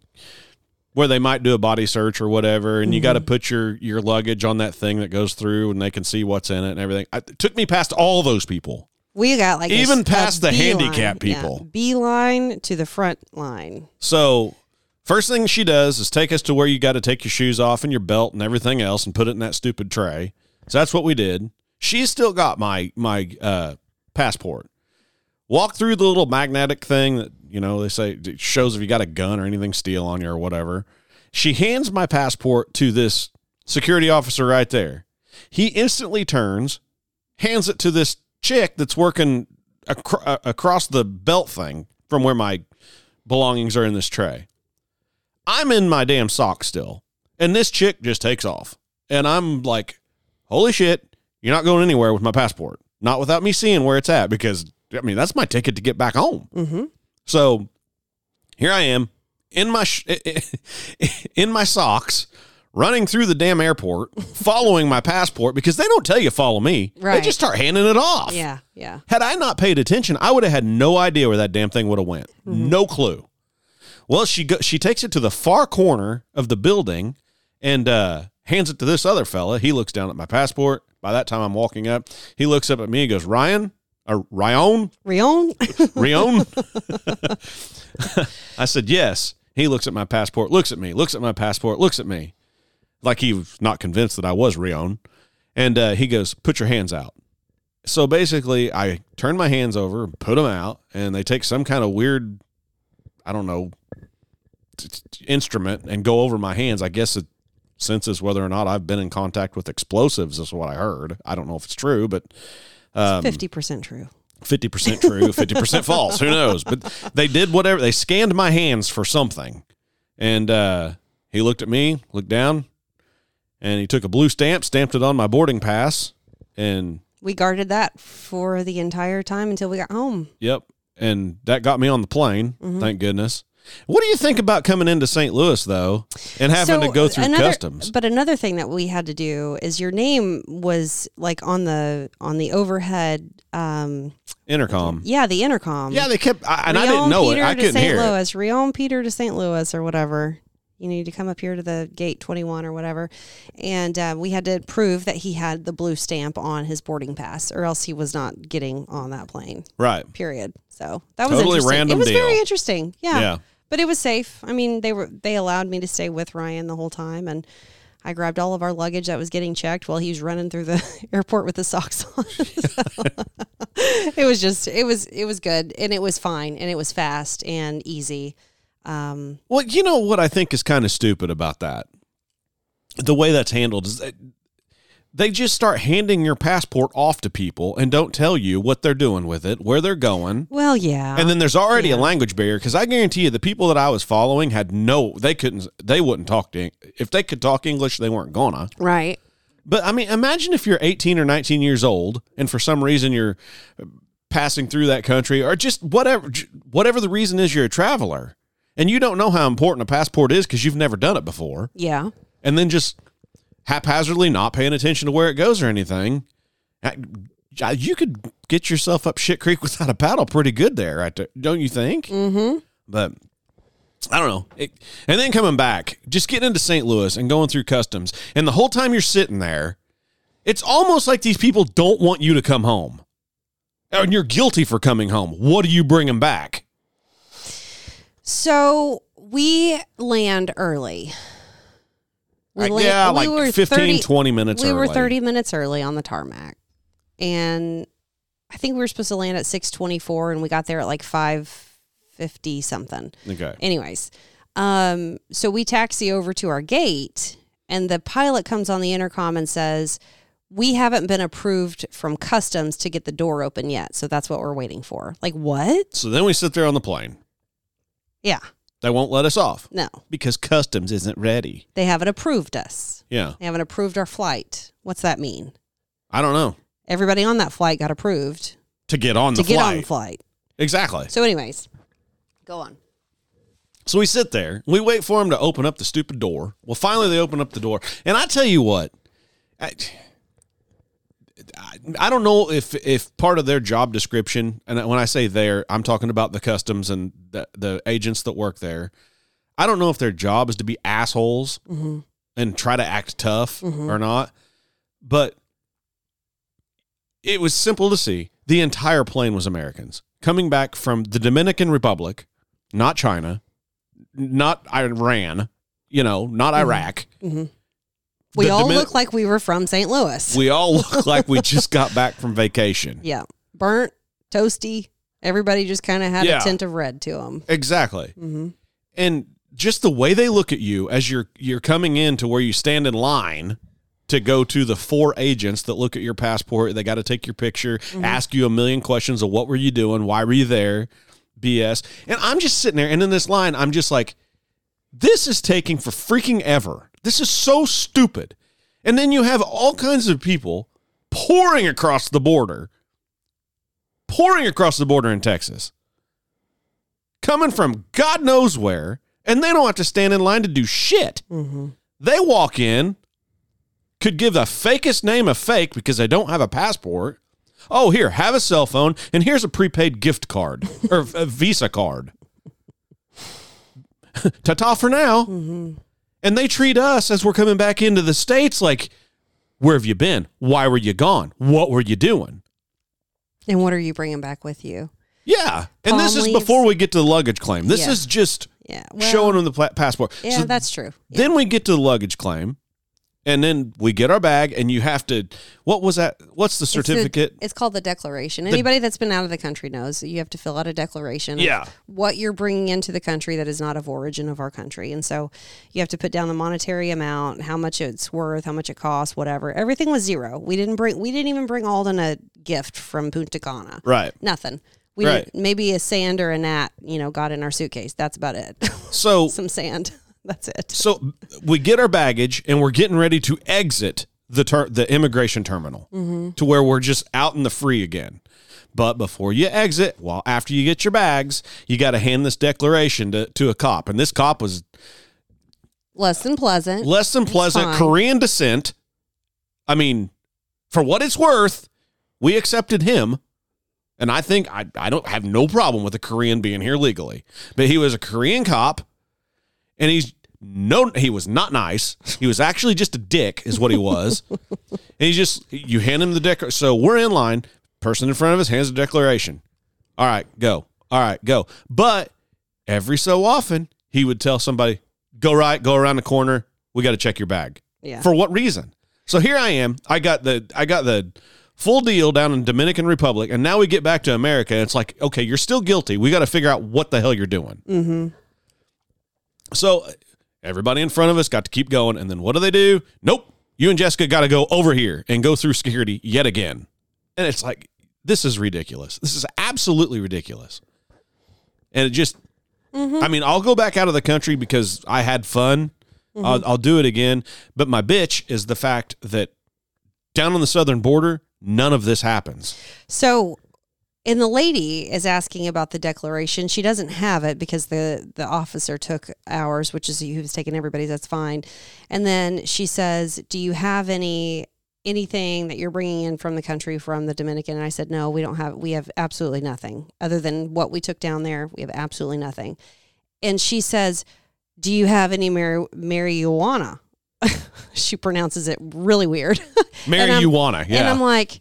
where they might do a body search or whatever, and you got to put your your luggage on that thing that goes through, and they can see what's in it and everything. I, it took me past all those people. We got like Even a past the beeline. handicap Yeah, people. beeline to the front line. So first thing she does is take us to where you got to take your shoes off and your belt and everything else and put it in that stupid tray. So that's what we did. She's still got my my uh, passport. Walk through the little magnetic thing that you know they say it shows if you got a gun or anything steel on you or whatever. She hands my passport to this security officer right there. He instantly turns, hands it to this chick that's working acro- uh, across the belt thing from where my belongings are in this tray. I'm in my damn socks still, and this chick just takes off, and I'm like, "Holy shit! You're not going anywhere with my passport. Not without me seeing where it's at, because I mean that's my ticket to get back home." Mm-hmm. So here I am in my sh- in my socks, running through the damn airport, following my passport because they don't tell you follow me. Right. They just start handing it off. Yeah, yeah. Had I not paid attention, I would have had no idea where that damn thing would have went. Mm-hmm. No clue. Well, she go, she takes it to the far corner of the building and uh, hands it to this other fella. He looks down at my passport. By that time, I'm walking up. He looks up at me and goes, "Ryan, or Ryan, Rion? Rion." I said, "Yes." He looks at my passport, looks at me, looks at my passport, looks at me, like he was not convinced that I was Rion. And uh, he goes, "Put your hands out." So basically, I turn my hands over, put them out, and they take some kind of weird, I don't know, t- t- instrument and go over my hands. I guess it senses whether or not I've been in contact with explosives. Is what I heard. I don't know if it's true, but um, 50% true. fifty percent true, fifty percent false. Who knows? But they did whatever. They scanned my hands for something, and uh, he looked at me, looked down, and he took a blue stamp, stamped it on my boarding pass, and We guarded that for the entire time until we got home. Yep. And that got me on the plane. Mm-hmm. Thank goodness. What do you think about coming into St. Louis though and having to go through another- customs? But another thing that we had to do is your name was like on the on the overhead um Intercom. yeah, the intercom. Yeah, they kept I, and I didn't know Peter it. I to couldn't St. hear. Louis, Rion Peter to St. Louis or whatever. You need to come up here to the gate 21 or whatever. And uh, we had to prove that he had the blue stamp on his boarding pass or else he was not getting on that plane, Right. period. So that was Totally interesting. random it was very interesting. Yeah. Yeah. But it was safe. I mean, they were they allowed me to stay with Ryan the whole time and I grabbed all of our luggage that was getting checked while he was running through the airport with the socks on. So, it was just it was it was good and it was fine and it was fast and easy. Um, Well, you know what I think is kind of stupid about that? The way that's handled is that they just start handing your passport off to people and don't tell you what they're doing with it, where they're going. well, yeah. And then there's already a language barrier because I guarantee you the people that I was following had no, they couldn't, they wouldn't talk to, if they could talk English, they weren't gonna. right. But I mean, imagine if you're 18 or 19 years old and for some reason you're passing through that country or just whatever, whatever the reason is, you're a traveler and you don't know how important a passport is because you've never done it before. Yeah. And then just haphazardly not paying attention to where it goes or anything. uh, You could get yourself up shit creek without a paddle pretty good there, right there, don't you think? Mm-hmm. But I don't know. It, and then coming back, just getting into St. Louis and going through customs, and the whole time you're sitting there, it's almost like these people don't want you to come home. And you're guilty for coming home. What do you bring them back? So we land early. We Like, land- yeah, we like were 15, 30 20 minutes early. we were 30 minutes early on the tarmac and i think we were supposed to land at 624 and we got there at like 550 something Okay. anyways um so we taxi over to our gate and the pilot comes on the intercom and says we haven't been approved from customs to get the door open yet so that's what we're waiting for like what So then we sit there on the plane. Yeah They won't let us off no because customs isn't ready. they haven't approved us Yeah. they haven't approved our flight what's that mean I don't know. everybody on that flight got approved To get on the to get flight. on the flight Exactly. So, anyways, go on. So we sit there, we wait for them to open up the stupid door. Well, finally they open up the door, and I tell you what, I, I- don't know if if part of their job description, and when I say there, I'm talking about the customs and the the agents that work there. I don't know if their job is to be assholes Mm-hmm. and try to act tough Mhm. or not, but it was simple to see. The entire plane was Americans coming back from the Dominican Republic, not China, not Iran, you know, not Iraq. Mm-hmm. We The all Domin- look like we were from St. Louis. We all look like we just got back from vacation. yeah, burnt, toasty. Everybody just kind of had Yeah. a tint of red to them. Exactly. Mm-hmm. And just the way they look at you as you're you're coming in to where you stand in line to go to the four agents that look at your passport. They got to take your picture, ask you a million questions of what were you doing, why were you there, BS. And I'm just sitting there, and in this line, I'm just like, this is taking for freaking ever. This is so stupid. And then you have all kinds of people pouring across the border, pouring across the border in Texas, coming from God knows where, and they don't have to stand in line to do shit. Mm-hmm. They walk in, could give the fakest name a fake because they don't have a passport. Oh, here, have a cell phone, and here's a prepaid gift card or a Visa card. Ta ta for now. And they treat us as we're coming back into the States like, where have you been? Why were you gone? What were you doing? And what are you bringing back with you? Yeah. And this Palm is before we get to the luggage claim. This Yeah. is just Yeah. Well, showing them the pla- passport. Yeah, So that's true. Yeah. then we get to the luggage claim, and then we get our bag, and you have to. What was that? What's the It's the- certificate? It's, called the declaration. Anybody that's been out of the country knows that you have to fill out a declaration. of Yeah. what you're bringing into the country that is not of origin of our country, and so you have to put down the monetary amount, how much it's worth, how much it costs, whatever. Everything was zero. We didn't bring. We didn't even bring Alden a gift from Punta Cana. right. Nothing. We Right. didn't, maybe a sand or a gnat, you know, got in our suitcase. That's about it. So Some sand. That's it. so we get our baggage, and we're getting ready to exit the ter- the immigration terminal Mm-hmm. to where we're just out in the free again. But before you exit, well, after you get your bags, you got to hand this declaration to, to a cop, and this cop was Less than pleasant. less than pleasant. Korean descent. I mean, for what it's worth, we accepted him. And I think I, I don't have no problem with a Korean being here legally. But he was a Korean cop and he's no he was not nice. He was actually just a dick, is what he was. and he's just you hand him the deck. So we're in line. Person in front of us hands the declaration. All right, go. All right, go. But every so often he would tell somebody, go right, go around the corner. We got to check your bag. Yeah. For what reason? So here I am. I got the I got the full deal down in Dominican Republic, and now we get back to America. And it's like, okay, you're still guilty. We got to figure out what the hell you're doing. mm-hmm. So everybody in front of us got to keep going, and then what do they do? Nope. You and Jessica got to go over here and go through security yet again. And it's like, this is ridiculous. This is absolutely ridiculous. And it just, mm-hmm. I mean, I'll go back out of the country because I had fun. Mm-hmm. I'll, I'll do it again. But my bitch is the fact that down on the southern border, none of this happens. So, and the lady is asking about the declaration. She doesn't have it because the the officer took ours, which is who's taking everybody's. That's fine. And then she says, "Do you have any anything that you're bringing in from the country from the Dominican?" And I said, "No, we don't have. We have absolutely nothing other than what we took down there. We have absolutely nothing." And she says, "Do you have any mari- marijuana?" she pronounces it really weird. Marijuana. Yeah. And I'm like,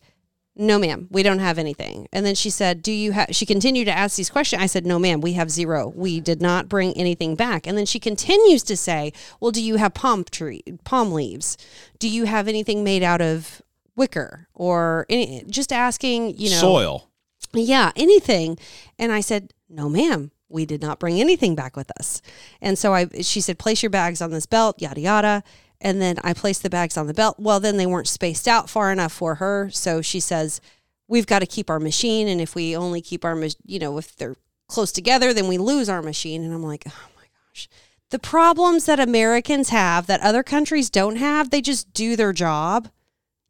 no, ma'am, we don't have anything. And then she said, do you have, she continued to ask these questions. I said, no, ma'am, we have zero. We did not bring anything back. And then she continues to say, well, do you have palm tree, palm leaves? Do you have anything made out of wicker or any, just asking, you know, Soil. yeah, anything. And I said, no, ma'am, we did not bring anything back with us. And so I, she said, place your bags on this belt, yada, yada. And then I placed the bags on the belt. Well, then they weren't spaced out far enough for her. So she says, we've got to keep our machine. And if we only keep our, you know, if they're close together, then we lose our machine. And I'm like, oh my gosh. The problems that Americans have that other countries don't have, they just do their job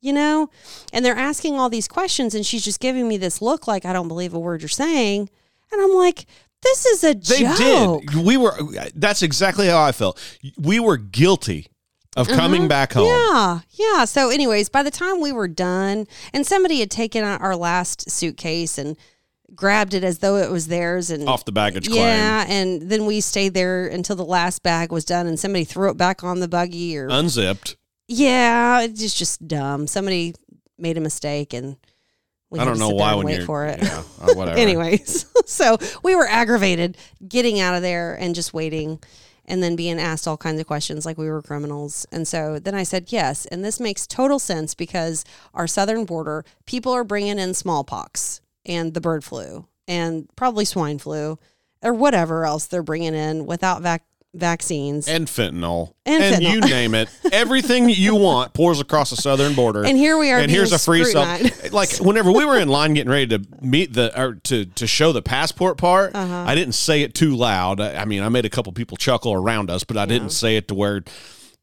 you know? And they're asking all these questions, and she's just giving me this look like, I don't believe a word you're saying. And I'm like, this is a They joke. They did. We were. That's exactly how I felt. We were guilty of coming back home. Uh-huh. Yeah, yeah. So, anyways, by the time we were done, and somebody had taken out our last suitcase and grabbed it as though it was theirs, and Off the baggage claim. yeah, and then we stayed there until the last bag was done, and somebody threw it back on the buggy, or Unzipped. yeah, it's just just dumb. Somebody made a mistake, and we I don't know why when wait you're. for it. Yeah, uh, whatever. Anyways, so we were aggravated getting out of there and just waiting and then being asked all kinds of questions like we were criminals. And so then I said, yes. And this makes total sense because our southern border, people are bringing in smallpox and the bird flu and probably swine flu or whatever else they're bringing in without vac- vaccines. and fentanyl And fentanyl. you name it everything you want pours across the southern border And here we are and here's a free sub scrutinized. like whenever we were in line getting ready to meet the or to to show the passport part Uh-huh. i didn't say it too loud I, I mean i made a couple people chuckle around us but i didn't say it to where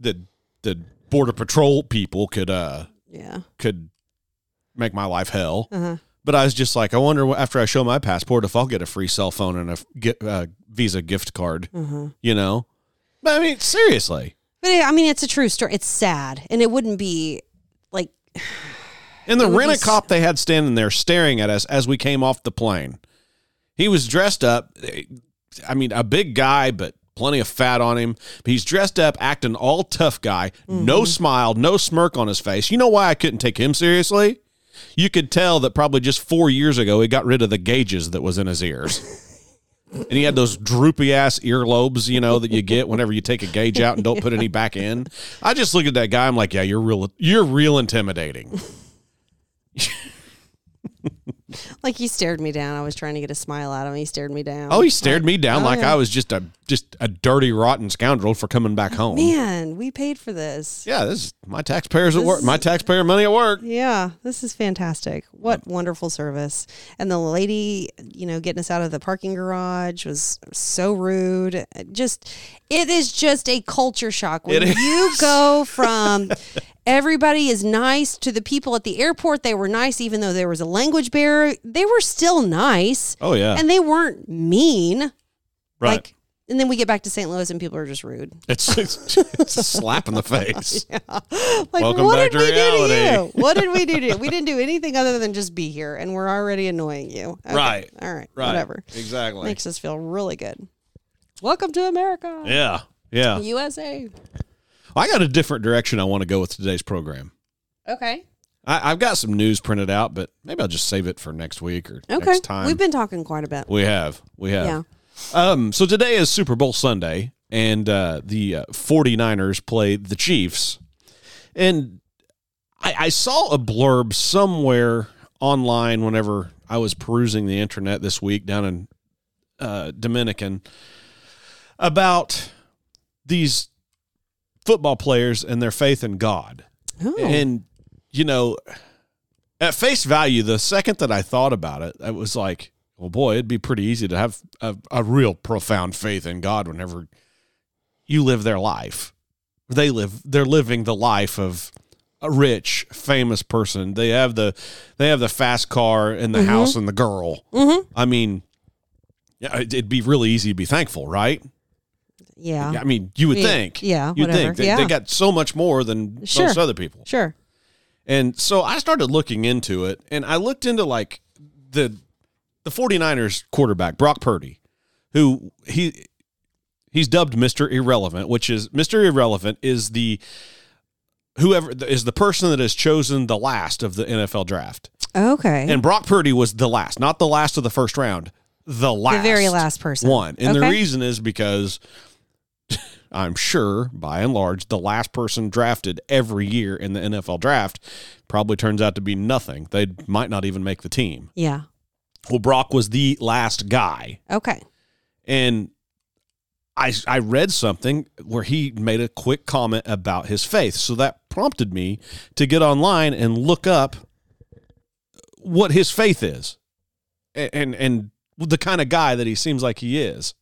the the border patrol people could uh yeah. could make my life hell Uh-huh. but i was just like i wonder after i show my passport if i'll get a free cell phone and a get, uh, visa gift card Uh-huh. you know but i mean seriously But I mean, it's a true story. It's sad, and it wouldn't be like And the It would be rent a cop they had standing there staring at us as we came off the plane. He was dressed up. eh, I mean, a big guy, but plenty of fat on him. He's dressed up, acting all tough guy. Mm-hmm. No smile, no smirk on his face. You know why I couldn't take him seriously? You could tell that probably just four years ago he got rid of the gauges that was in his ears. And he had those droopy ass earlobes, you know, that you get whenever you take a gauge out and don't put any back in. I just look at that guy. I'm like, yeah, you're real. You're real intimidating. like he stared me down. I was trying to get a smile out of him. He stared me down. Oh, he stared me down oh, like yeah. I was just a just a dirty, rotten scoundrel for coming back home. man, we paid for this. Yeah, this is my taxpayers at work. My taxpayer money at work. Yeah, this is fantastic. What wonderful service. And the lady, you know, getting us out of the parking garage was so rude. Just, it is just a culture shock when you go from everybody is nice to the people at the airport. They were nice, even though there was a language barrier. They were still nice Oh yeah, and they weren't mean. right. Like, and then we get back to St. Louis and people are just rude. it's, it's, it's a slap in the face. yeah. Like, Welcome what back did to we do to you? What did we do to you? We didn't do anything other than just be here, and we're already annoying you. Okay. Right. All right. Right. Whatever. Exactly. Makes us feel really good. Welcome to America. yeah. Yeah. USA. I got a different direction I want to go with today's program. Okay. I, I've got some news printed out, but maybe I'll just save it for next week or Okay. next time. We've been talking quite a bit. We have. We have. Yeah. Um, so today is Super Bowl Sunday, and uh, the uh, 49ers play the Chiefs. And I, I saw a blurb somewhere online whenever I was perusing the internet this week down in uh, Dominican about these football players and their faith in God. Oh. And, you know, at face value, the second that I thought about it, I was like, well, boy, it'd be pretty easy to have a, a real profound faith in God whenever you live their life. They live, they're living the life of a rich, famous person. They have the, they have the fast car and the house and the girl. Mhm. I mean, yeah, it'd be really easy to be thankful, right? Yeah. I mean, you would Yeah. think. Yeah, You'd whatever. think they, Yeah. they got so much more than Sure. most other people. Sure. And so I started looking into it and I looked into like the the 49ers quarterback, Brock Purdy, who he he's dubbed Mr. Irrelevant, which is Mr. Irrelevant is the whoever is the person that is chosen the last of the NFL draft. Okay. And Brock Purdy was the last, not the last of the first round, the last. The very last person. One. And the reason is because I'm sure, by and large, the last person drafted every year in the NFL draft probably turns out to be nothing. They might not even make the team. yeah. Well, Brock was the last guy. Okay. And I, I read something where he made a quick comment about his faith. So that prompted me to get online and look up what his faith is and, and, and the kind of guy that he seems like he is.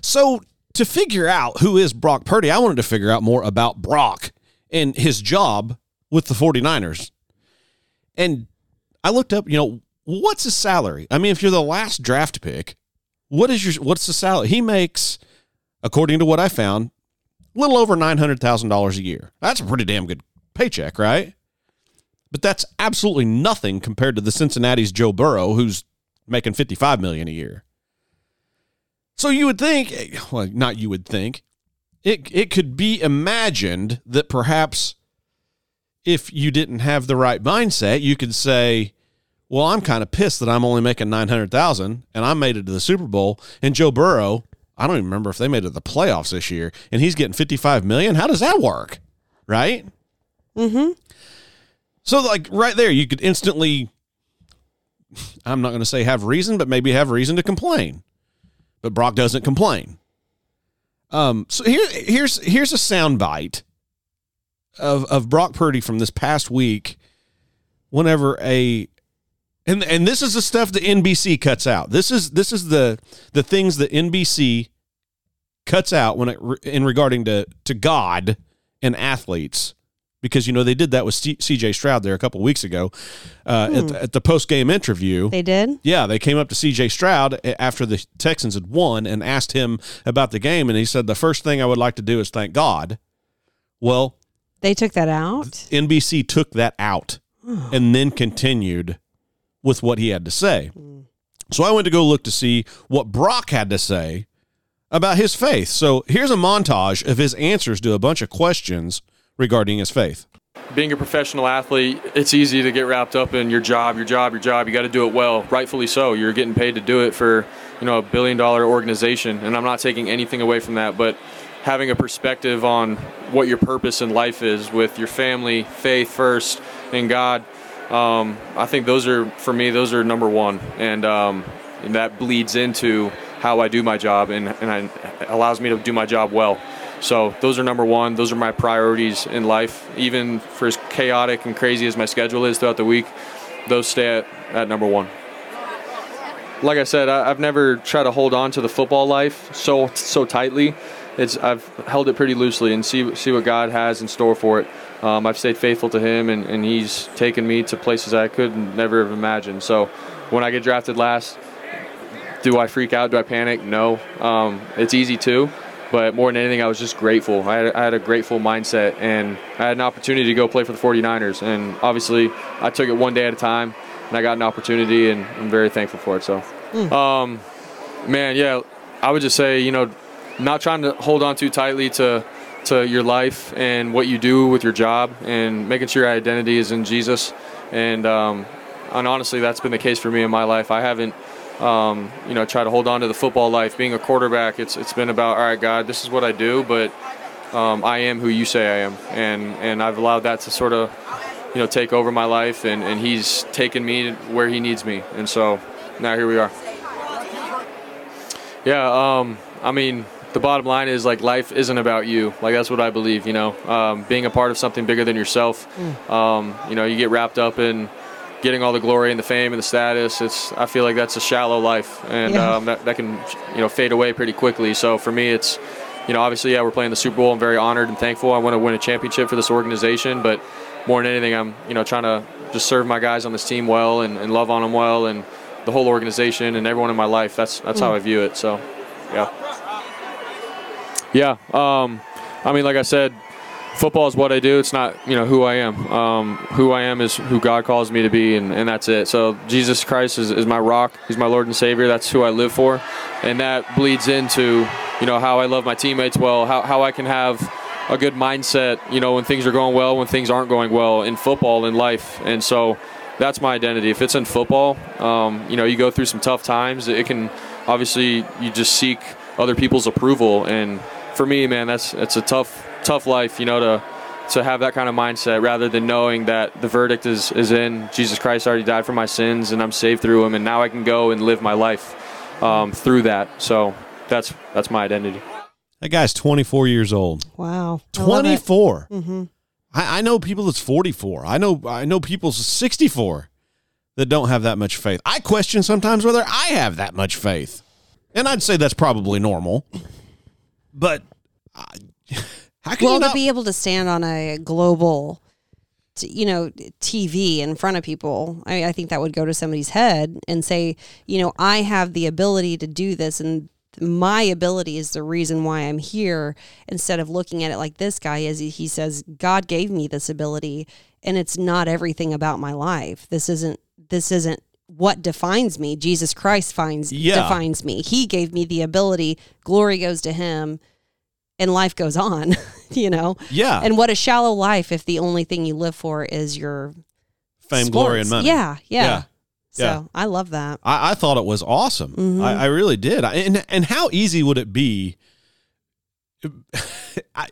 So to figure out who is Brock Purdy, I wanted to figure out more about Brock and his job with the 49ers. And I looked up, you know, what's his salary? I mean, if you're the last draft pick, what is your what's the salary? He makes, according to what I found, a little over nine hundred thousand dollars a year. That's a pretty damn good paycheck, right? But that's absolutely nothing compared to the Cincinnati's Joe Burrow, who's making fifty-five million a year. So you would think, well, not you would think, it it could be imagined that perhaps if you didn't have the right mindset, you could say, well, I'm kind of pissed that I'm only making 900,000 and I made it to the Super Bowl and Joe Burrow, I don't even remember if they made it to the playoffs this year and he's getting 55 million. How does that work? Right? Mm-hmm. So like right there you could instantly I'm not going to say have reason, but maybe have reason to complain. But Brock doesn't complain. Um so here here's here's a soundbite of of Brock Purdy from this past week whenever a and and this is the stuff that NBC cuts out. This is this is the the things that NBC cuts out when it in regarding to to God and athletes because you know they did that with C, CJ Stroud there a couple weeks ago uh, at, the, at the post game interview. They did. Yeah, they came up to CJ Stroud after the Texans had won and asked him about the game, and he said the first thing I would like to do is thank God. Well, They took that out. NBC took that out and then continued with what he had to say. So I went to go look to see what Brock had to say about his faith. So here's a montage of his answers to a bunch of questions regarding his faith. being a professional athlete, it's easy to get wrapped up in your job, your job, your job. You got to do it well, rightfully so. You're getting paid to do it for, you know, a billion dollar organization, and I'm not taking anything away from that, but having a perspective on what your purpose in life is with your family, faith first, and God. Um, I think those are for me. Those are number one, and, um, and that bleeds into how I do my job, and and I, allows me to do my job well. So those are number one. Those are my priorities in life. Even for as chaotic and crazy as my schedule is throughout the week, those stay at, at number one. Like I said, I, I've never tried to hold on to the football life so so tightly. It's I've held it pretty loosely and see see what God has in store for it. Um, I've stayed faithful to Him, and, and He's taken me to places I could never have imagined. So when I get drafted last, do I freak out? Do I panic? No. Um, it's easy to, but more than anything, I was just grateful. I had, I had a grateful mindset, and I had an opportunity to go play for the 49ers. And obviously, I took it one day at a time, and I got an opportunity, and I'm very thankful for it. So, um, man, yeah, I would just say, you know, not trying to hold on too tightly to to your life and what you do with your job, and making sure your identity is in Jesus. And um, and honestly, that's been the case for me in my life. I haven't um, you know, try to hold on to the football life. Being a quarterback, it's it's been about all right, God, this is what I do, but um, I am who you say I am, and and I've allowed that to sort of you know take over my life, and and He's taken me where He needs me, and so now here we are. Yeah, um, I mean, the bottom line is like life isn't about you. Like that's what I believe. You know, um, being a part of something bigger than yourself. Um, you know, you get wrapped up in getting all the glory and the fame and the status. It's I feel like that's a shallow life, and Yeah. um, that that can you know fade away pretty quickly. So for me, it's you know obviously yeah we're playing the Super Bowl. I'm very honored and thankful. I want to win a championship for this organization, but more than anything, I'm you know trying to just serve my guys on this team well and, and love on them well and the whole organization and everyone in my life. That's that's how I view it. So yeah. Yeah. Um, I mean, like I said, football is what I do. It's not, you know, who I am. Um, who I am is who God calls me to be, and, and that's it. So Jesus Christ is, is my rock. He's my Lord and Savior. That's who I live for. And that bleeds into, you know, how I love my teammates well, how, how I can have a good mindset, you know, when things are going well, when things aren't going well in football, in life. And so that's my identity. If it's in football, um, you know, you go through some tough times. It can, obviously, you just seek other people's approval. And for me, man, that's it's a tough, tough life, you know, to to have that kind of mindset rather than knowing that the verdict is is in. Jesus Christ already died for my sins, and I'm saved through Him, and now I can go and live my life um, through that. So that's that's my identity. That guy's 24 years old. Wow. I love it. 24. Mhm. I, I know people that's 44. I know I know people 64 that don't have that much faith. I question sometimes whether I have that much faith, and I'd say that's probably normal. But I, how can well, you to be able to stand on a global, you know, TV in front of people, I, I think that would go to somebody's head and say, you know, I have the ability to do this, and my ability is the reason why I'm here. Instead of looking at it like this guy is, he says, God gave me this ability, and it's not everything about my life. This isn't. This isn't what defines me. Jesus Christ finds Yeah. defines me. He gave me the ability. Glory goes to Him and life goes on, you know? yeah, And what a shallow life if the only thing you live for is your fame, sports. glory, and money. Yeah, yeah. Yeah. So Yeah. I love that. I, I thought it was awesome. Mhm. I, I really did. I, and and how easy would it be?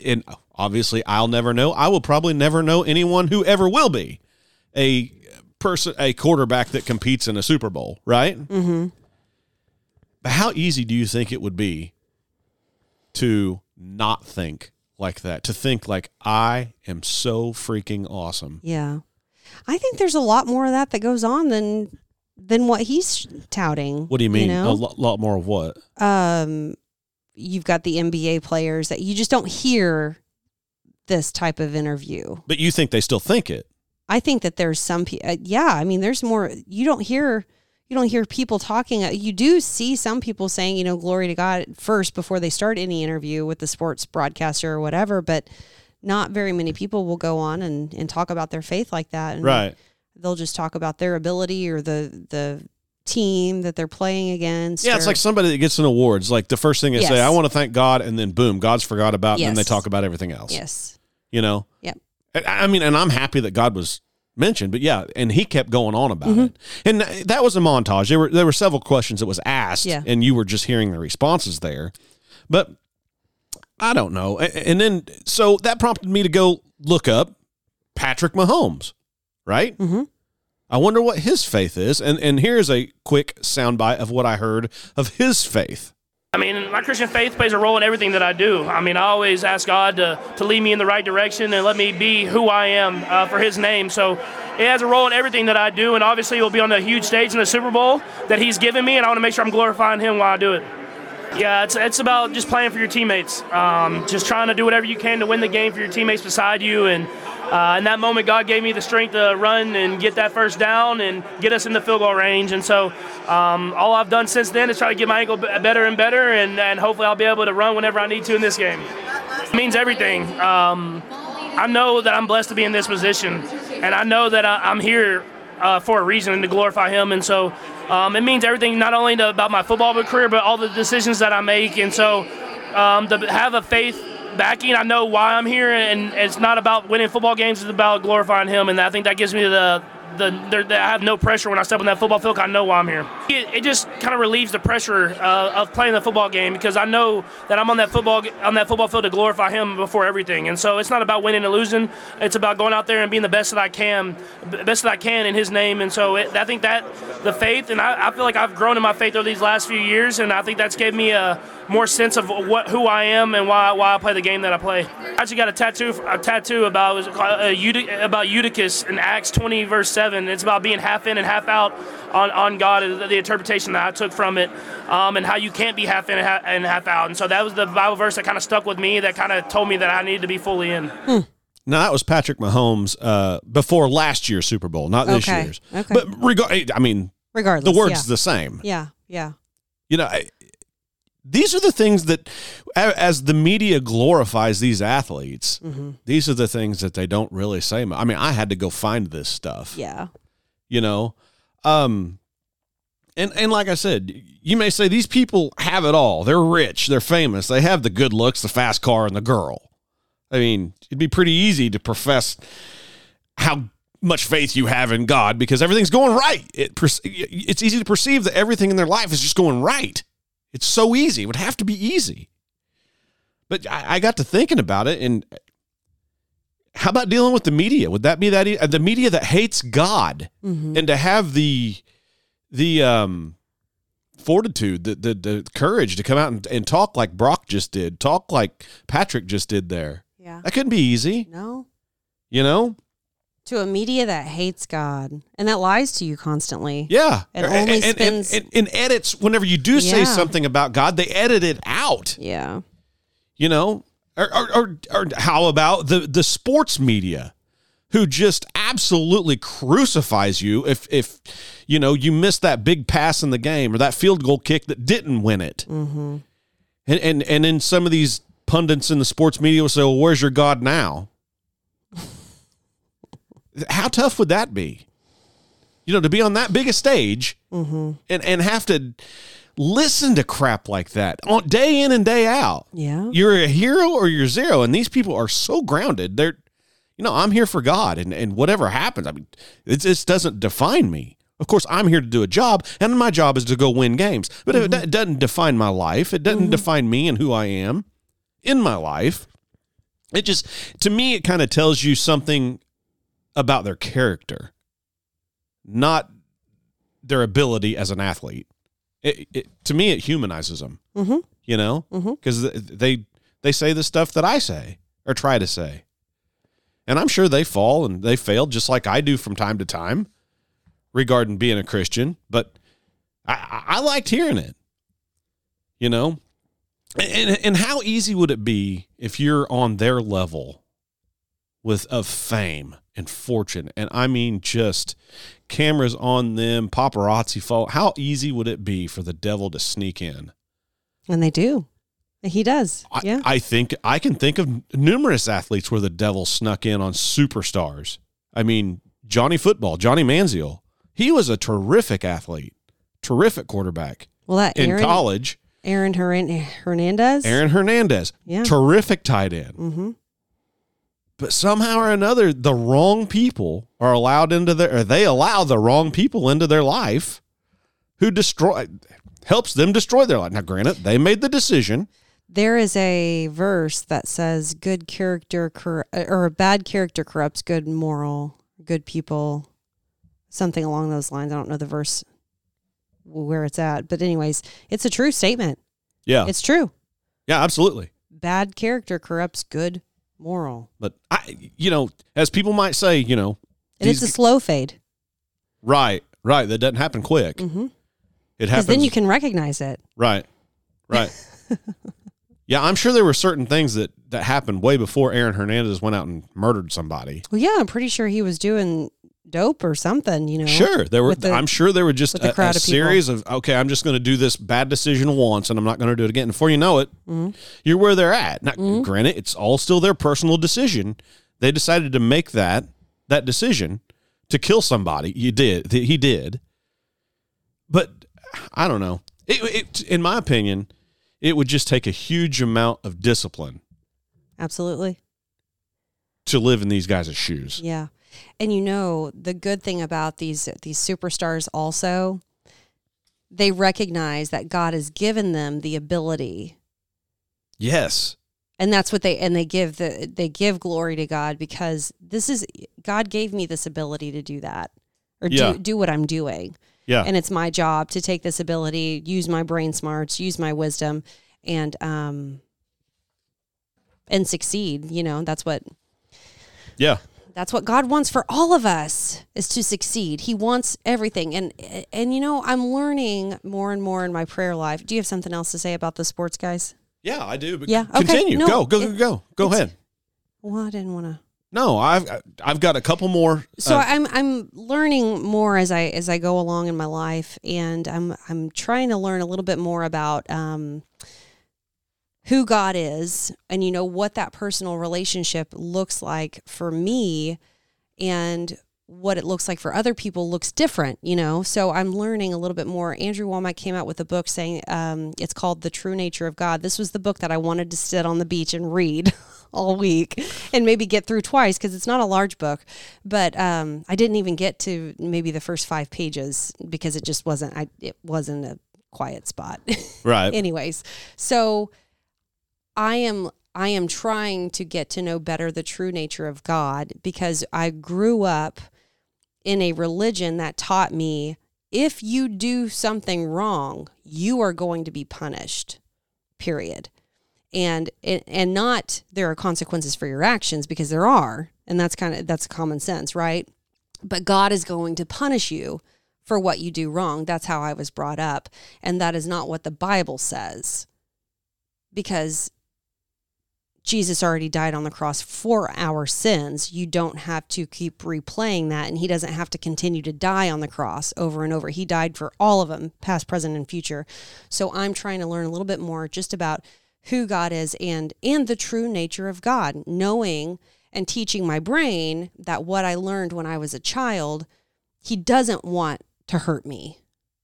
And obviously, I'll never know. I will probably never know anyone who ever will be a person, a quarterback that competes in a Super Bowl, right? Mm-hmm. But how easy do you think it would be to not think like that? To think like I am so freaking awesome. Yeah. I think there's a lot more of that that goes on than than what he's touting. What do you mean? know? A lo- lot more of what? um, you've got the NBA players that you just don't hear this type of interview. But you think they still think it? I think that there's some. Uh, yeah, I mean, there's more. You don't hear. You don't hear people talking. uh, You do see some people saying, you know, glory to God first before they start any interview with the sports broadcaster or whatever. But not very many people will go on and, and talk about their faith like that. And Right. They'll just talk about their ability or the the team that they're playing against. Yeah, it's or- like somebody that gets an award. It's like the first thing they say, I want to thank God, and then boom, God's forgot about, it, and then they talk about everything else. yes, You know? Yep. I mean, and I'm happy that God was mentioned, but yeah, and he kept going on about Mm-hmm. it. And that was a montage. There were there were several questions that was asked, Yeah. and you were just hearing the responses there. But I don't know. A- And then so that prompted me to go look up Patrick Mahomes, right? Mm-hmm. I wonder what his faith is. And and here's a quick soundbite of what I heard of his faith. I mean, my Christian faith plays a role in everything that I do. I mean, I always ask God to, to lead me in the right direction and let me be who I am uh, for His name. So it has a role in everything that I do, and obviously, it will be on the huge stage in the Super Bowl that He's given me, and I want to make sure I'm glorifying Him while I do it. Yeah, it's, it's about just playing for your teammates, um, just trying to do whatever you can to win the game for your teammates beside you. And uh, in that moment, God gave me the strength to run and get that first down and get us in the field goal range. And so um, all I've done since then is try to get my ankle better and better, and, and hopefully I'll be able to run whenever I need to in this game. It means everything. Um, I know that I'm blessed to be in this position, and I know that I, I'm here uh, for a reason and to glorify Him. And so um, it means everything, not only to, about my football career, but all the decisions that I make. And so um, to have a faith backing, I know why I'm here, and it's not about winning football games; it's about glorifying Him. And I think that gives me the the, I have no pressure when I step on that football field. I know why I'm here. It, it just kind of relieves the pressure uh, of playing the football game because I know that I'm on that football on that football field to glorify Him before everything. And so it's not about winning and losing. It's about going out there and being the best that I can, best that I can in His name. And so it, I think that the faith, and I, I feel like I've grown in my faith over these last few years, and I think that's gave me a more sense of what who I am and why why I play the game that I play. I actually got a tattoo a tattoo about was called, uh, Euty- about Eutychus in Acts 20 verse 7. It's about being half in and half out on, on God and the interpretation that I took from it, um, and how you can't be half in and half, and half out. And so that was the Bible verse that kind of stuck with me. That kind of told me that I needed to be fully in. Now that was Patrick Mahomes uh, before last year's Super Bowl, not this Okay. year's. Okay. But regard, I mean, regardless, the word's yeah. the same. yeah, yeah, You know, I, these are the things that, as the media glorifies these athletes, Mm-hmm. these are the things that they don't really say. I mean, I had to go find this stuff. yeah. You know, um, and and like I said, you may say these people have it all. They're rich, they're famous, they have the good looks, the fast car, and the girl. I mean, it'd be pretty easy to profess how much faith you have in God because everything's going right. It it's easy to perceive that everything in their life is just going right. It's so easy. It would have to be easy. But I, I got to thinking about it, and how about dealing with the media? Would that be that e- the media that hates God, Mm-hmm. and to have the the um fortitude, the the, the courage to come out and, and talk like Brock just did, talk like Patrick just did there? Yeah. That couldn't be easy, No. you know. To a media that hates God and that lies to you constantly. Yeah, It only and, and- and, and edits. Whenever you do say Yeah. something about God, they edit it out. Yeah. You know, or, or, or, or how about the the sports media, who just absolutely crucifies you if if you know you missed that big pass in the game or that field goal kick that didn't win it. Mm-hmm. And and and then some of these pundits in the sports media will say, "Well, where's your God now?" How tough would that be? You know, to be on that big a stage mm-hmm. and and have to listen to crap like that on day in and day out. Yeah. You're a hero or you're zero, and these people are so grounded. They're, you know, I'm here for God, and and whatever happens, I mean, it just doesn't define me. Of course, I'm here to do a job, and my job is to go win games. But if it, it mm-hmm. doesn't define my life. It doesn't mm-hmm. define me and who I am in my life. It just, to me, it kind of tells you something about their character, not their ability as an athlete. It, it, to me, it humanizes them. Mhm. You know, because they they say the stuff that I say or try to say, and I'm sure they fall and they fail just like I do from time to time regarding being a Christian. But I, I I liked hearing it. You know, and and how easy would it be if you're on their level with of fame and fortune and I mean just cameras on them, paparazzi follow. How easy would it be for the devil to sneak in? And they do. He does. I, yeah. I think I can think of numerous athletes where the devil snuck in on superstars. I mean, Johnny Football, Johnny Manziel, he was a terrific athlete, terrific quarterback well, that in Aaron, college. Aaron Hernandez. Aaron Hernandez, Yeah. terrific tight end. Mm-hmm. But somehow or another, the wrong people are allowed into their, or they allow the wrong people into their life who destroy, helps them destroy their life. Now, granted, they made the decision. There is a verse that says, "Good character cor- or a bad character corrupts good moral, good people." Something along those lines. I don't know the verse where it's at, but anyways, it's a true statement. Yeah. It's true. yeah, absolutely. Bad character corrupts good moral, But I, you know, as people might say, you know, and it's a slow fade. right, right. That doesn't happen quick. Mm-hmm. It Because happens. then you can recognize it. right, right. yeah, I'm sure there were certain things that that happened way before Aaron Hernandez went out and murdered somebody. Well, yeah, I'm pretty sure he was doing dope or something. You know. Sure, there were. the- I'm sure there were just a, a of series of okay. I'm just going to do this bad decision once, and I'm not going to do it again. And before you know it, Mhm. you're where they're at. Now, Mhm. granted, it's all still their personal decision. They decided to make that that decision to kill somebody. You did. He did. But I don't know. It, it, in my opinion, it would just take a huge amount of discipline Absolutely. to live in these guys' shoes. Yeah. And you know, the good thing about these these superstars also they recognize that God has given them the ability Yes. and that's what they and they give the they give glory to God because this is God gave me this ability to do that or Yeah. do do what I'm doing. Yeah. And it's my job to take this ability, use my brain smarts, use my wisdom and um and succeed, you know, that's what yeah. That's what God wants for all of us is to succeed. He wants everything. And and you know, I'm learning more and more in my prayer life. Do you have something else to say about the sports guys? Yeah, I do. But Yeah, okay. continue. No, go, go, go, it- go. Go it's- ahead. Well, I didn't want to. No, I've I've got a couple more. So uh, I'm I'm learning more as I as I go along in my life, and I'm I'm trying to learn a little bit more about um, who God is, and you know what that personal relationship looks like for me, and what it looks like for other people looks different. You know, so I'm learning a little bit more. Andrew Wommack came out with a book saying um, it's called The True Nature of God. This was the book that I wanted to sit on the beach and read. all week and maybe get through twice because it's not a large book but um, i didn't even get to maybe the first five pages because it just wasn't i it wasn't a quiet spot right. anyways so i am i am trying to get to know better the true nature of god because i grew up in a religion that taught me if you do something wrong you are going to be punished period. And and not there are consequences for your actions because there are and that's kind of that's common sense right? But god is going to punish you for what you do wrong. That's how i was brought up. And that is not what the bible says. Because jesus already died on the cross for our sins you don't have to keep replaying that and he doesn't have to continue to die on the cross over and over he died for all of them past present and future so i'm trying to learn a little bit more just about who God is and and the true nature of God, knowing and teaching my brain that what I learned when I was a child, he doesn't want to hurt me.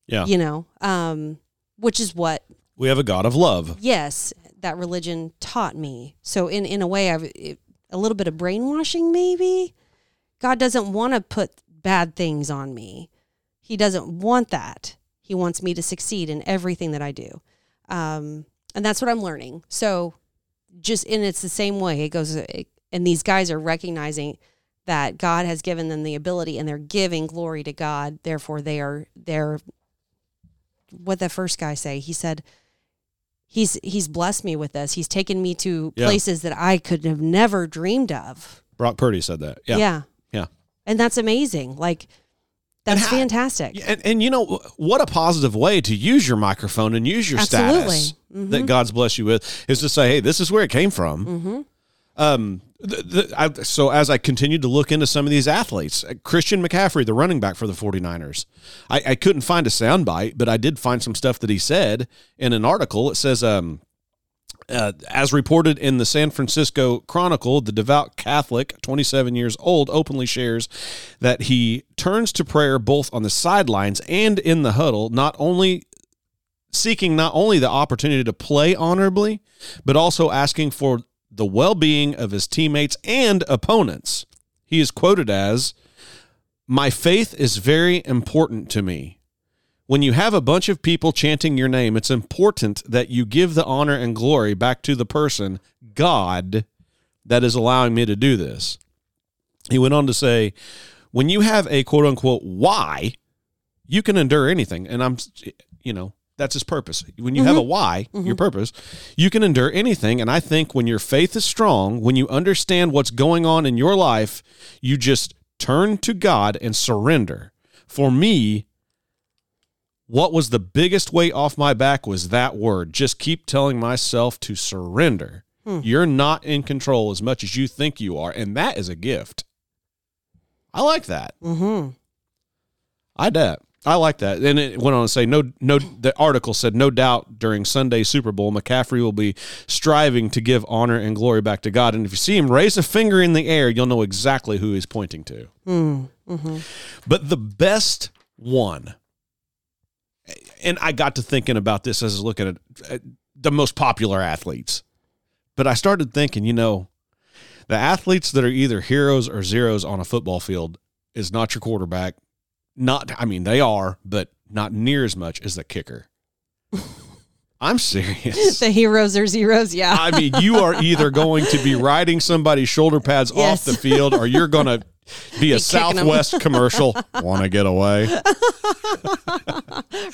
Yeah. You know, um, which is what We have a God of love. yes, that religion taught me. So in in a way I've it, a little bit of brainwashing maybe. God doesn't want to put bad things on me. He doesn't want that. He wants me to succeed in everything that I do. Um, and that's what I'm learning. So just and it's the same way it goes and these guys are recognizing that God has given them the ability and they're giving glory to God. Therefore they are they're what the first guy say. He said he's he's blessed me with this. He's taken me to Yeah. places that I could have never dreamed of. Brock Purdy said that. Yeah. Yeah. Yeah. And that's amazing. Like And that's how- fantastic. And, and you know what a positive way to use your microphone and use your Absolutely. status Mhm. that God's blessed you with is to say, "Hey, this is where it came from." Mm-hmm. Um, the, the, I, so as I continued to look into some of these athletes, uh, Christian McCaffrey, the running back for the 49ers, I, I couldn't find a soundbite, but I did find some stuff that he said in an article. It says, um, Uh, as reported in the San Francisco Chronicle, the devout Catholic, 27 years old, openly shares that he turns to prayer both on the sidelines and in the huddle, not only seeking not only the opportunity to play honorably, but also asking for the well being of his teammates and opponents. He is quoted as, My faith is very important to me. When you have a bunch of people chanting your name, it's important that you give the honor and glory back to the person, God, that is allowing me to do this. He went on to say, when you have a quote unquote why, you can endure anything. And I'm, you know, that's his purpose. When you mm-hmm. have a why, mm-hmm. your purpose, you can endure anything. And I think when your faith is strong, when you understand what's going on in your life, you just turn to God and surrender. For me, what was the biggest weight off my back was that word. Just keep telling myself to surrender. Hmm. You're not in control as much as you think you are. And that is a gift. I like that. Mm-hmm. I bet. I like that. And it went on to say, no, no. The article said, no doubt during Sunday Super Bowl, McCaffrey will be striving to give honor and glory back to God. And if you see him raise a finger in the air, you'll know exactly who he's pointing to. Mm, mm-hmm. But the best one, and I got to thinking about this as I was looking at, at the most popular athletes. But I started thinking, you know, the athletes that are either heroes or zeros on a football field is not your quarterback not, I mean, they are, but not near as much as the kicker. I'm serious. the heroes are zeros, yeah. I mean, you are either going to be riding somebody's shoulder pads yes. off the field or you're going to be a Southwest commercial. Want to get away?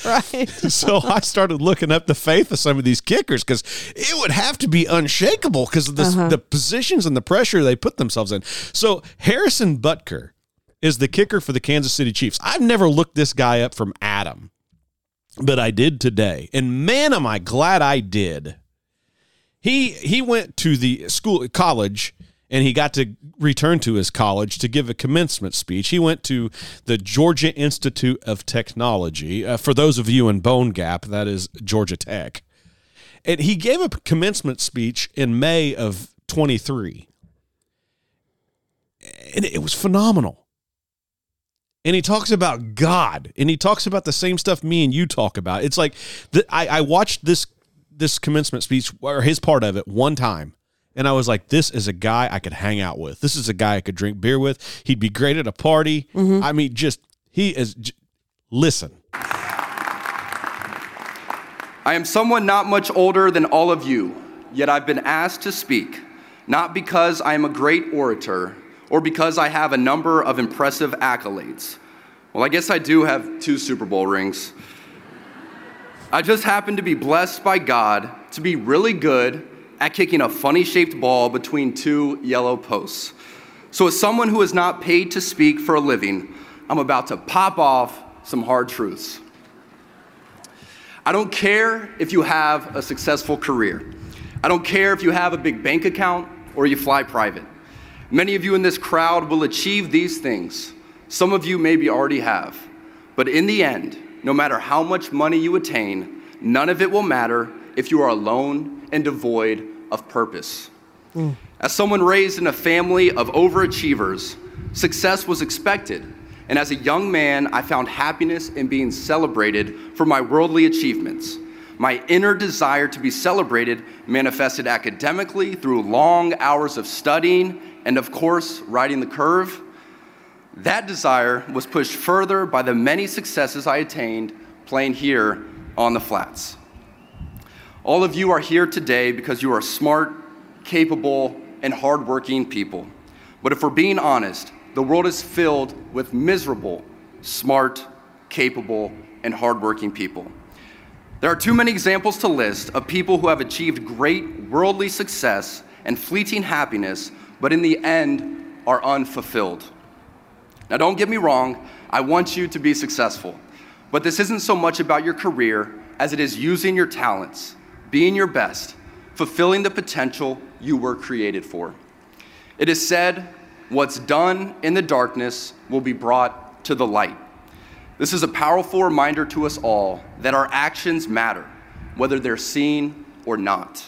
right. So I started looking up the faith of some of these kickers because it would have to be unshakable because of uh-huh. the positions and the pressure they put themselves in. So Harrison Butker is the kicker for the Kansas City Chiefs. I've never looked this guy up from Adam, but I did today. And man, am I glad I did. He he went to the school college and he got to return to his college to give a commencement speech. He went to the Georgia Institute of Technology. Uh, for those of you in Bone Gap, that is Georgia Tech. And he gave a commencement speech in May of 23. And it was phenomenal and he talks about God, and he talks about the same stuff me and you talk about. It's like the, I, I watched this this commencement speech or his part of it one time, and I was like, "This is a guy I could hang out with. This is a guy I could drink beer with. He'd be great at a party. Mm-hmm. I mean, just he is. J- listen." I am someone not much older than all of you, yet I've been asked to speak, not because I am a great orator, or because I have a number of impressive accolades. Well, I guess I do have two Super Bowl rings. I just happen to be blessed by God to be really good at kicking a funny shaped ball between two yellow posts. So, as someone who is not paid to speak for a living, I'm about to pop off some hard truths. I don't care if you have a successful career. I don't care if you have a big bank account or you fly private. Many of you in this crowd will achieve these things. Some of you maybe already have. But in the end, no matter how much money you attain, none of it will matter if you are alone and devoid of purpose. Mm. As someone raised in a family of overachievers, success was expected. And as a young man, I found happiness in being celebrated for my worldly achievements. My inner desire to be celebrated manifested academically through long hours of studying and, of course, riding the curve. That desire was pushed further by the many successes I attained playing here on the flats. All of you are here today because you are smart, capable, and hardworking people. But if we're being honest, the world is filled with miserable, smart, capable, and hardworking people. There are too many examples to list of people who have achieved great worldly success and fleeting happiness, but in the end are unfulfilled. Now, don't get me wrong, I want you to be successful, but this isn't so much about your career as it is using your talents, being your best, fulfilling the potential you were created for. It is said, What's done in the darkness will be brought to the light. This is a powerful reminder to us all that our actions matter, whether they're seen or not.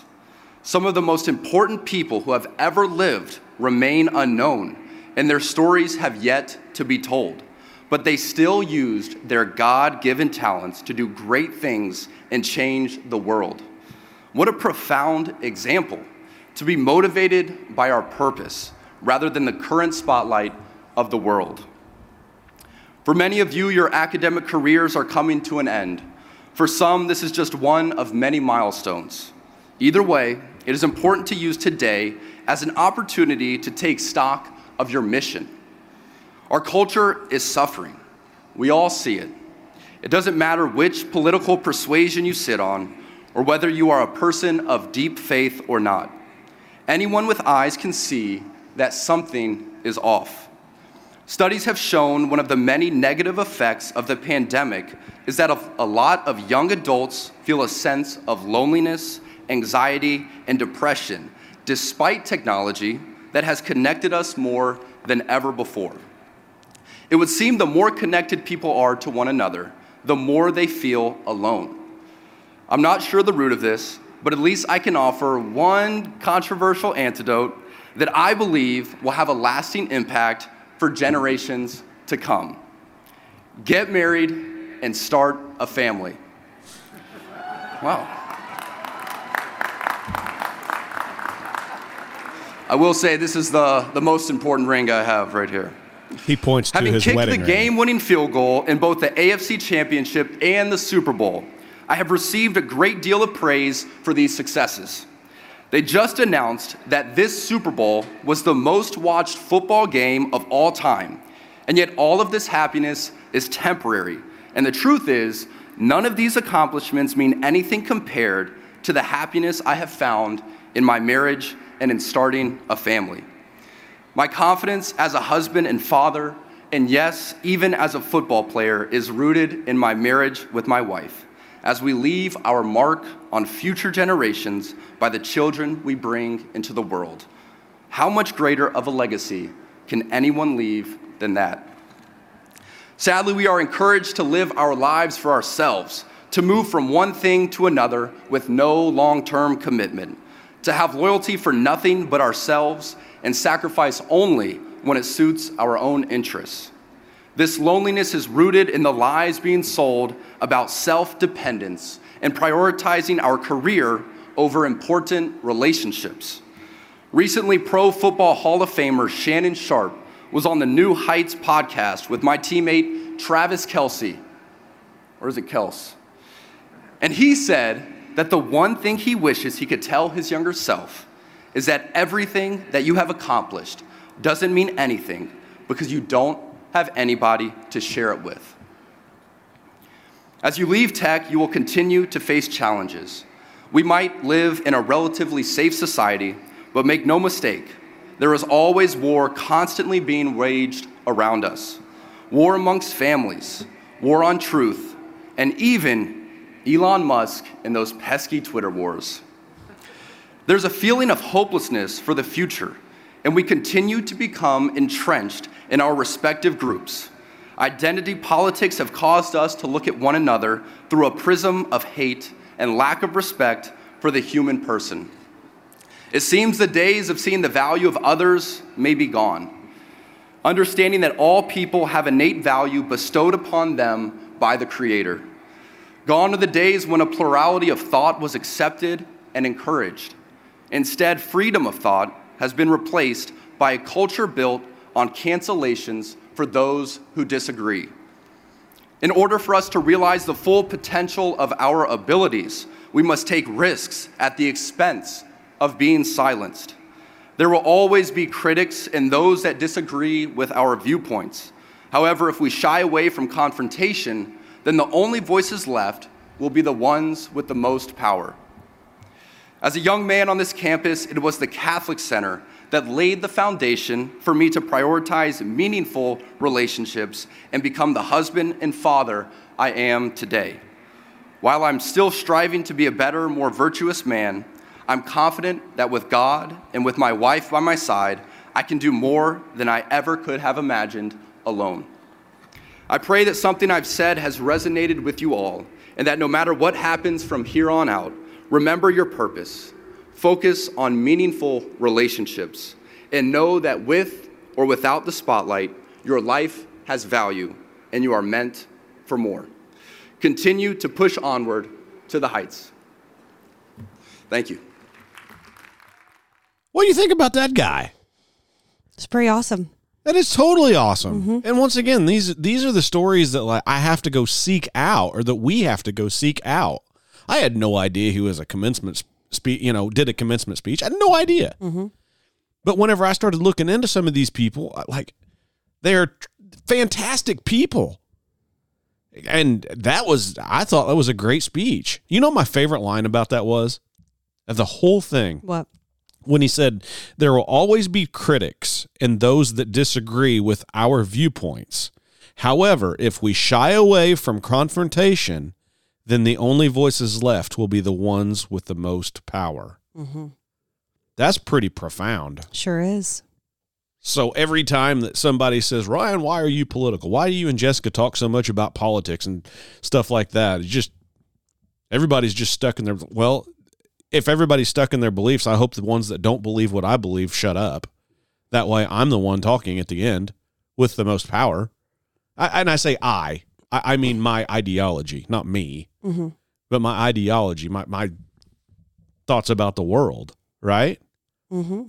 Some of the most important people who have ever lived remain unknown, and their stories have yet to be told. But they still used their God given talents to do great things and change the world. What a profound example to be motivated by our purpose rather than the current spotlight of the world. For many of you, your academic careers are coming to an end. For some, this is just one of many milestones. Either way, it is important to use today as an opportunity to take stock of your mission. Our culture is suffering. We all see it. It doesn't matter which political persuasion you sit on or whether you are a person of deep faith or not. Anyone with eyes can see that something is off. Studies have shown one of the many negative effects of the pandemic is that a lot of young adults feel a sense of loneliness, anxiety, and depression, despite technology that has connected us more than ever before. It would seem the more connected people are to one another, the more they feel alone. I'm not sure the root of this, but at least I can offer one controversial antidote that I believe will have a lasting impact for generations to come. Get married and start a family. Wow. I will say this is the, the most important ring I have right here. He points to Having his kicked the game winning field goal in both the AFC Championship and the Super Bowl, I have received a great deal of praise for these successes. They just announced that this Super Bowl was the most watched football game of all time. And yet, all of this happiness is temporary. And the truth is, none of these accomplishments mean anything compared to the happiness I have found in my marriage and in starting a family. My confidence as a husband and father, and yes, even as a football player, is rooted in my marriage with my wife as we leave our mark on future generations by the children we bring into the world. How much greater of a legacy can anyone leave than that? Sadly, we are encouraged to live our lives for ourselves, to move from one thing to another with no long term commitment, to have loyalty for nothing but ourselves and sacrifice only when it suits our own interests. This loneliness is rooted in the lies being sold about self dependence and prioritizing our career over important relationships. Recently, Pro Football Hall of Famer Shannon Sharpe was on the New Heights podcast with my teammate Travis Kelce. Or is it Kels? And he said that the one thing he wishes he could tell his younger self is that everything that you have accomplished doesn't mean anything because you don't have anybody to share it with. As you leave tech, you will continue to face challenges. We might live in a relatively safe society, but make no mistake, there is always war constantly being waged around us war amongst families, war on truth, and even Elon Musk and those pesky Twitter wars. There's a feeling of hopelessness for the future, and we continue to become entrenched in our respective groups. Identity politics have caused us to look at one another through a prism of hate and lack of respect for the human person. It seems the days of seeing the value of others may be gone. Understanding that all people have innate value bestowed upon them by the Creator. Gone are the days when a plurality of thought was accepted and encouraged. Instead, freedom of thought has been replaced by a culture built on cancellations for those who disagree. In order for us to realize the full potential of our abilities, we must take risks at the expense of being silenced. There will always be critics and those that disagree with our viewpoints. However, if we shy away from confrontation, then the only voices left will be the ones with the most power. As a young man on this campus, it was the Catholic Center that laid the foundation for me to prioritize meaningful relationships and become the husband and father I am today. While I'm still striving to be a better, more virtuous man, I'm confident that with God and with my wife by my side, I can do more than I ever could have imagined alone. I pray that something I've said has resonated with you all, and that no matter what happens from here on out, remember your purpose Focus on meaningful relationships and know that with or without the spotlight, your life has value and you are meant for more. Continue to push onward to the heights. Thank you. What do you think about that guy? It's pretty awesome. That is totally awesome. Mm-hmm. And once again, these these are the stories that like I have to go seek out, or that we have to go seek out. I had no idea he was a commencement speech. You know, did a commencement speech. I had no idea. Mm-hmm. But whenever I started looking into some of these people, like they're fantastic people. And that was, I thought that was a great speech. You know, my favorite line about that was of the whole thing What? When he said, There will always be critics and those that disagree with our viewpoints. However, if we shy away from confrontation, then the only voices left will be the ones with the most power. Mm-hmm. That's pretty profound. Sure is. So every time that somebody says, Ryan, why are you political? Why do you and Jessica talk so much about politics and stuff like that? It's just everybody's just stuck in their well, if everybody's stuck in their beliefs, I hope the ones that don't believe what I believe shut up. That way I'm the one talking at the end with the most power. I, and I say I. I, I mean my ideology, not me, Mm-hmm. but my ideology, my my thoughts about the world, right? Mm-hmm.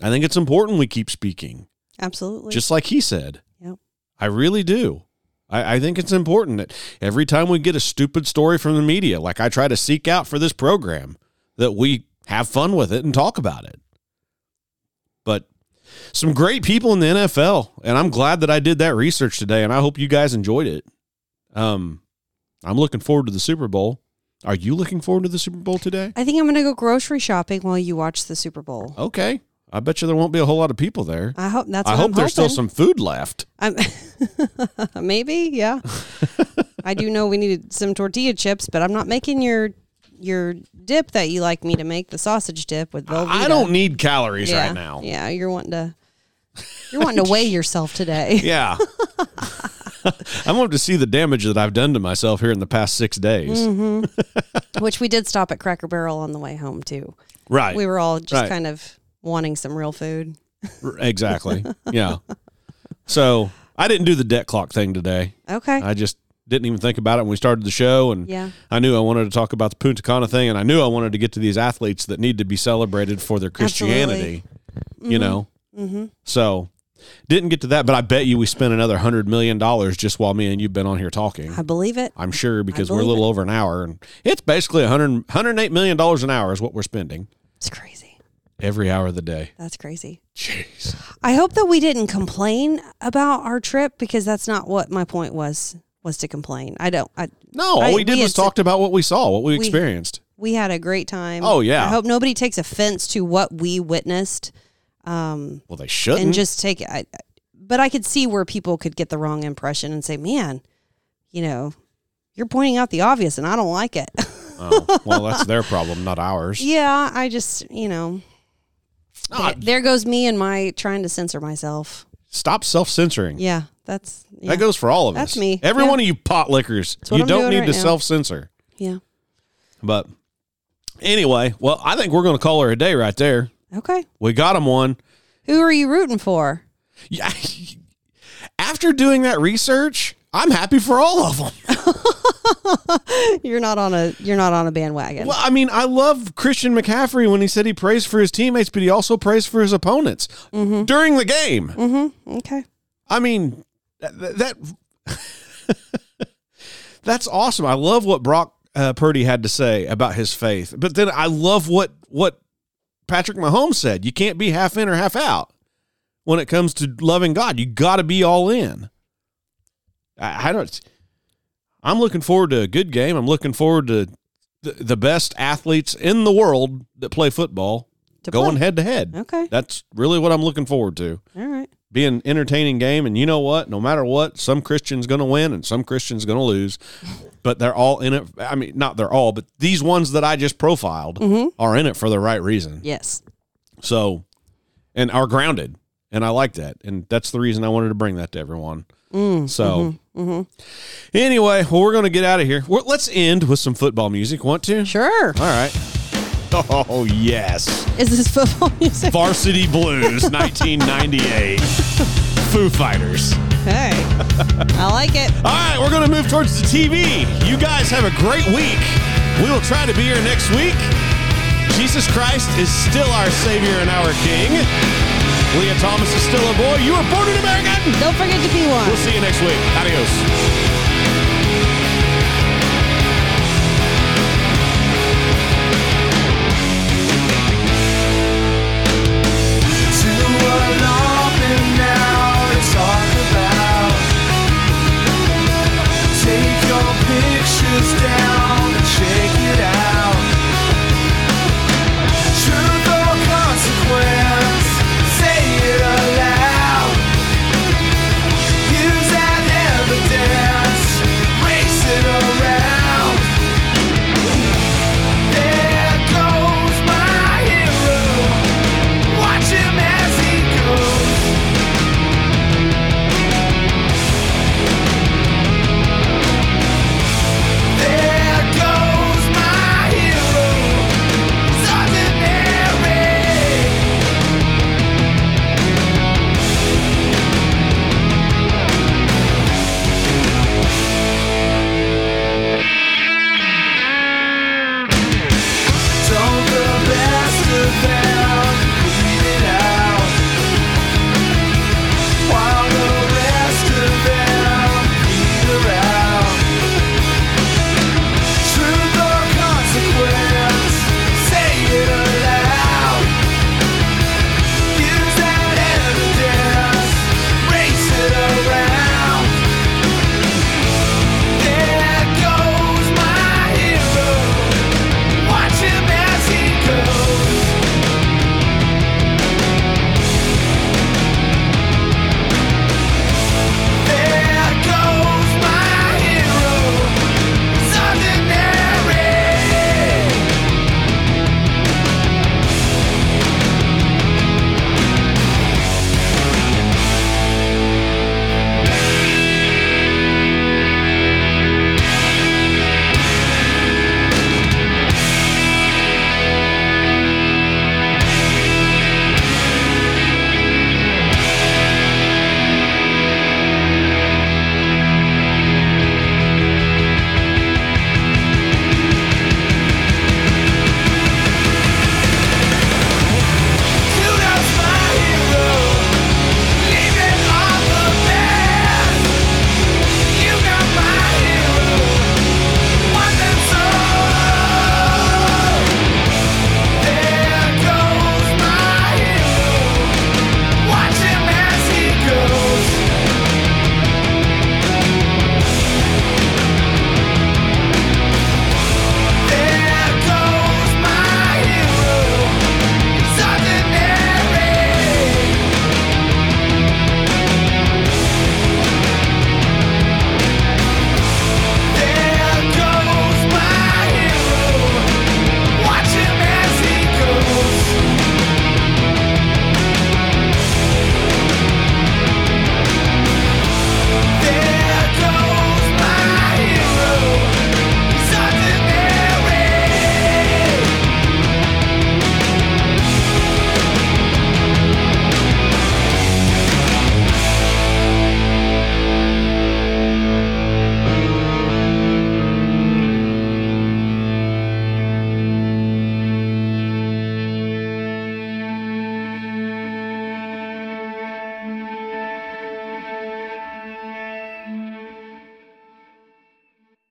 I think it's important we keep speaking Absolutely. just like he said. Yep. I really do. I, I think it's important that every time we get a stupid story from the media, like I try to seek out for this program, that we have fun with it and talk about it. But some great people in the NFL, and I'm glad that I did that research today, and I hope you guys enjoyed it. Um, I'm looking forward to the Super Bowl. Are you looking forward to the Super Bowl today? I think I'm going to go grocery shopping while you watch the Super Bowl. Okay. I bet you there won't be a whole lot of people there. I hope that's. I hope I'm there's still some food left. I'm maybe, yeah. I do know we needed some tortilla chips, but I'm not making your your dip that you like me to make, the sausage dip with Velveeta. I don't need calories yeah. right now. Yeah, you're wanting to you're wanting to weigh yourself today. Yeah. I want to see the damage that I've done to myself here in the past six days. Mm-hmm. Which we did stop at Cracker Barrel on the way home too. Right. We were all just Right. kind of wanting some real food. Exactly. yeah. So I didn't do the debt clock thing today. Okay. I just didn't even think about it when we started the show. And Yeah. I knew I wanted to talk about the Punta Cana thing. And I knew I wanted to get to these athletes that need to be celebrated for their Christianity, you know? mm-hmm. So didn't get to that. But I bet you we spent another $100 million just while me and you've been on here talking. I believe it. I'm sure because we're a little it. over an hour, and it's basically 100, 108 million dollars an hour is what we're spending It's crazy. every hour of the day. That's crazy. Jeez. I hope that we didn't complain about our trip because that's not what my point was was to complain. I don't I No, all I- we did we was talked about what we saw, what we, We- experienced. we had a great time. Oh, yeah. I hope nobody takes offense to what we witnessed. Um Well, they shouldn't. and just take it I, but I could see where people could get the wrong impression and say, "Man, you know, you're pointing out the obvious and I don't like it." oh, well, that's their problem, not ours. yeah, I just, you know, Ah, there, there goes me and my trying to censor myself. Stop self censoring. Yeah, that's yeah. That goes for all of us. That's me. Every Yeah. one of you pot lickers. You I'm don't need right to self censor. yeah. But anyway, well, I think we're going to call her a day right there. Okay. We got him one. Who are you rooting for? Yeah. After doing that research, I'm happy for all of them. You're not on a you're not on a bandwagon. Well, I mean, I love Christian McCaffrey when he said he prays for his teammates, but he also prays for his opponents during the game. Mm-hmm. Okay. I mean, that, that that's awesome. I love what Brock uh, Purdy had to say about his faith, but then I love what what Patrick Mahomes said. You can't be half in or half out when it comes to loving God. You got to be all in. I, I don't. I'm looking forward to a good game. I'm looking forward to the, the best athletes in the world that play football To going play. head to head. Okay. That's really what I'm looking forward to All right. be an entertaining game. And you know what? No matter what, some Christian's going to win and some Christian's going to lose. But they're all in it. I mean, not they're all, but these ones that I just profiled mm-hmm. are in it for the right reason. Yes. So, and are grounded. And I like that. And that's the reason I wanted to bring that to everyone. Mm, so, mm-hmm, mm-hmm. anyway, well, we're going to get out of here. Well, let's end with some football music. Want to? Sure. All right. Oh, yes. Is this football music? Varsity Blues, 1998. Foo Fighters. Hey, I like it. All right, we're going to move towards the TV. You guys have a great week. We will try to be here next week. Jesus Christ is still our Savior and our King. Lia Thomas is still a boy. You were born an American. Don't forget to be one. We'll see you next week. Adios. down and shake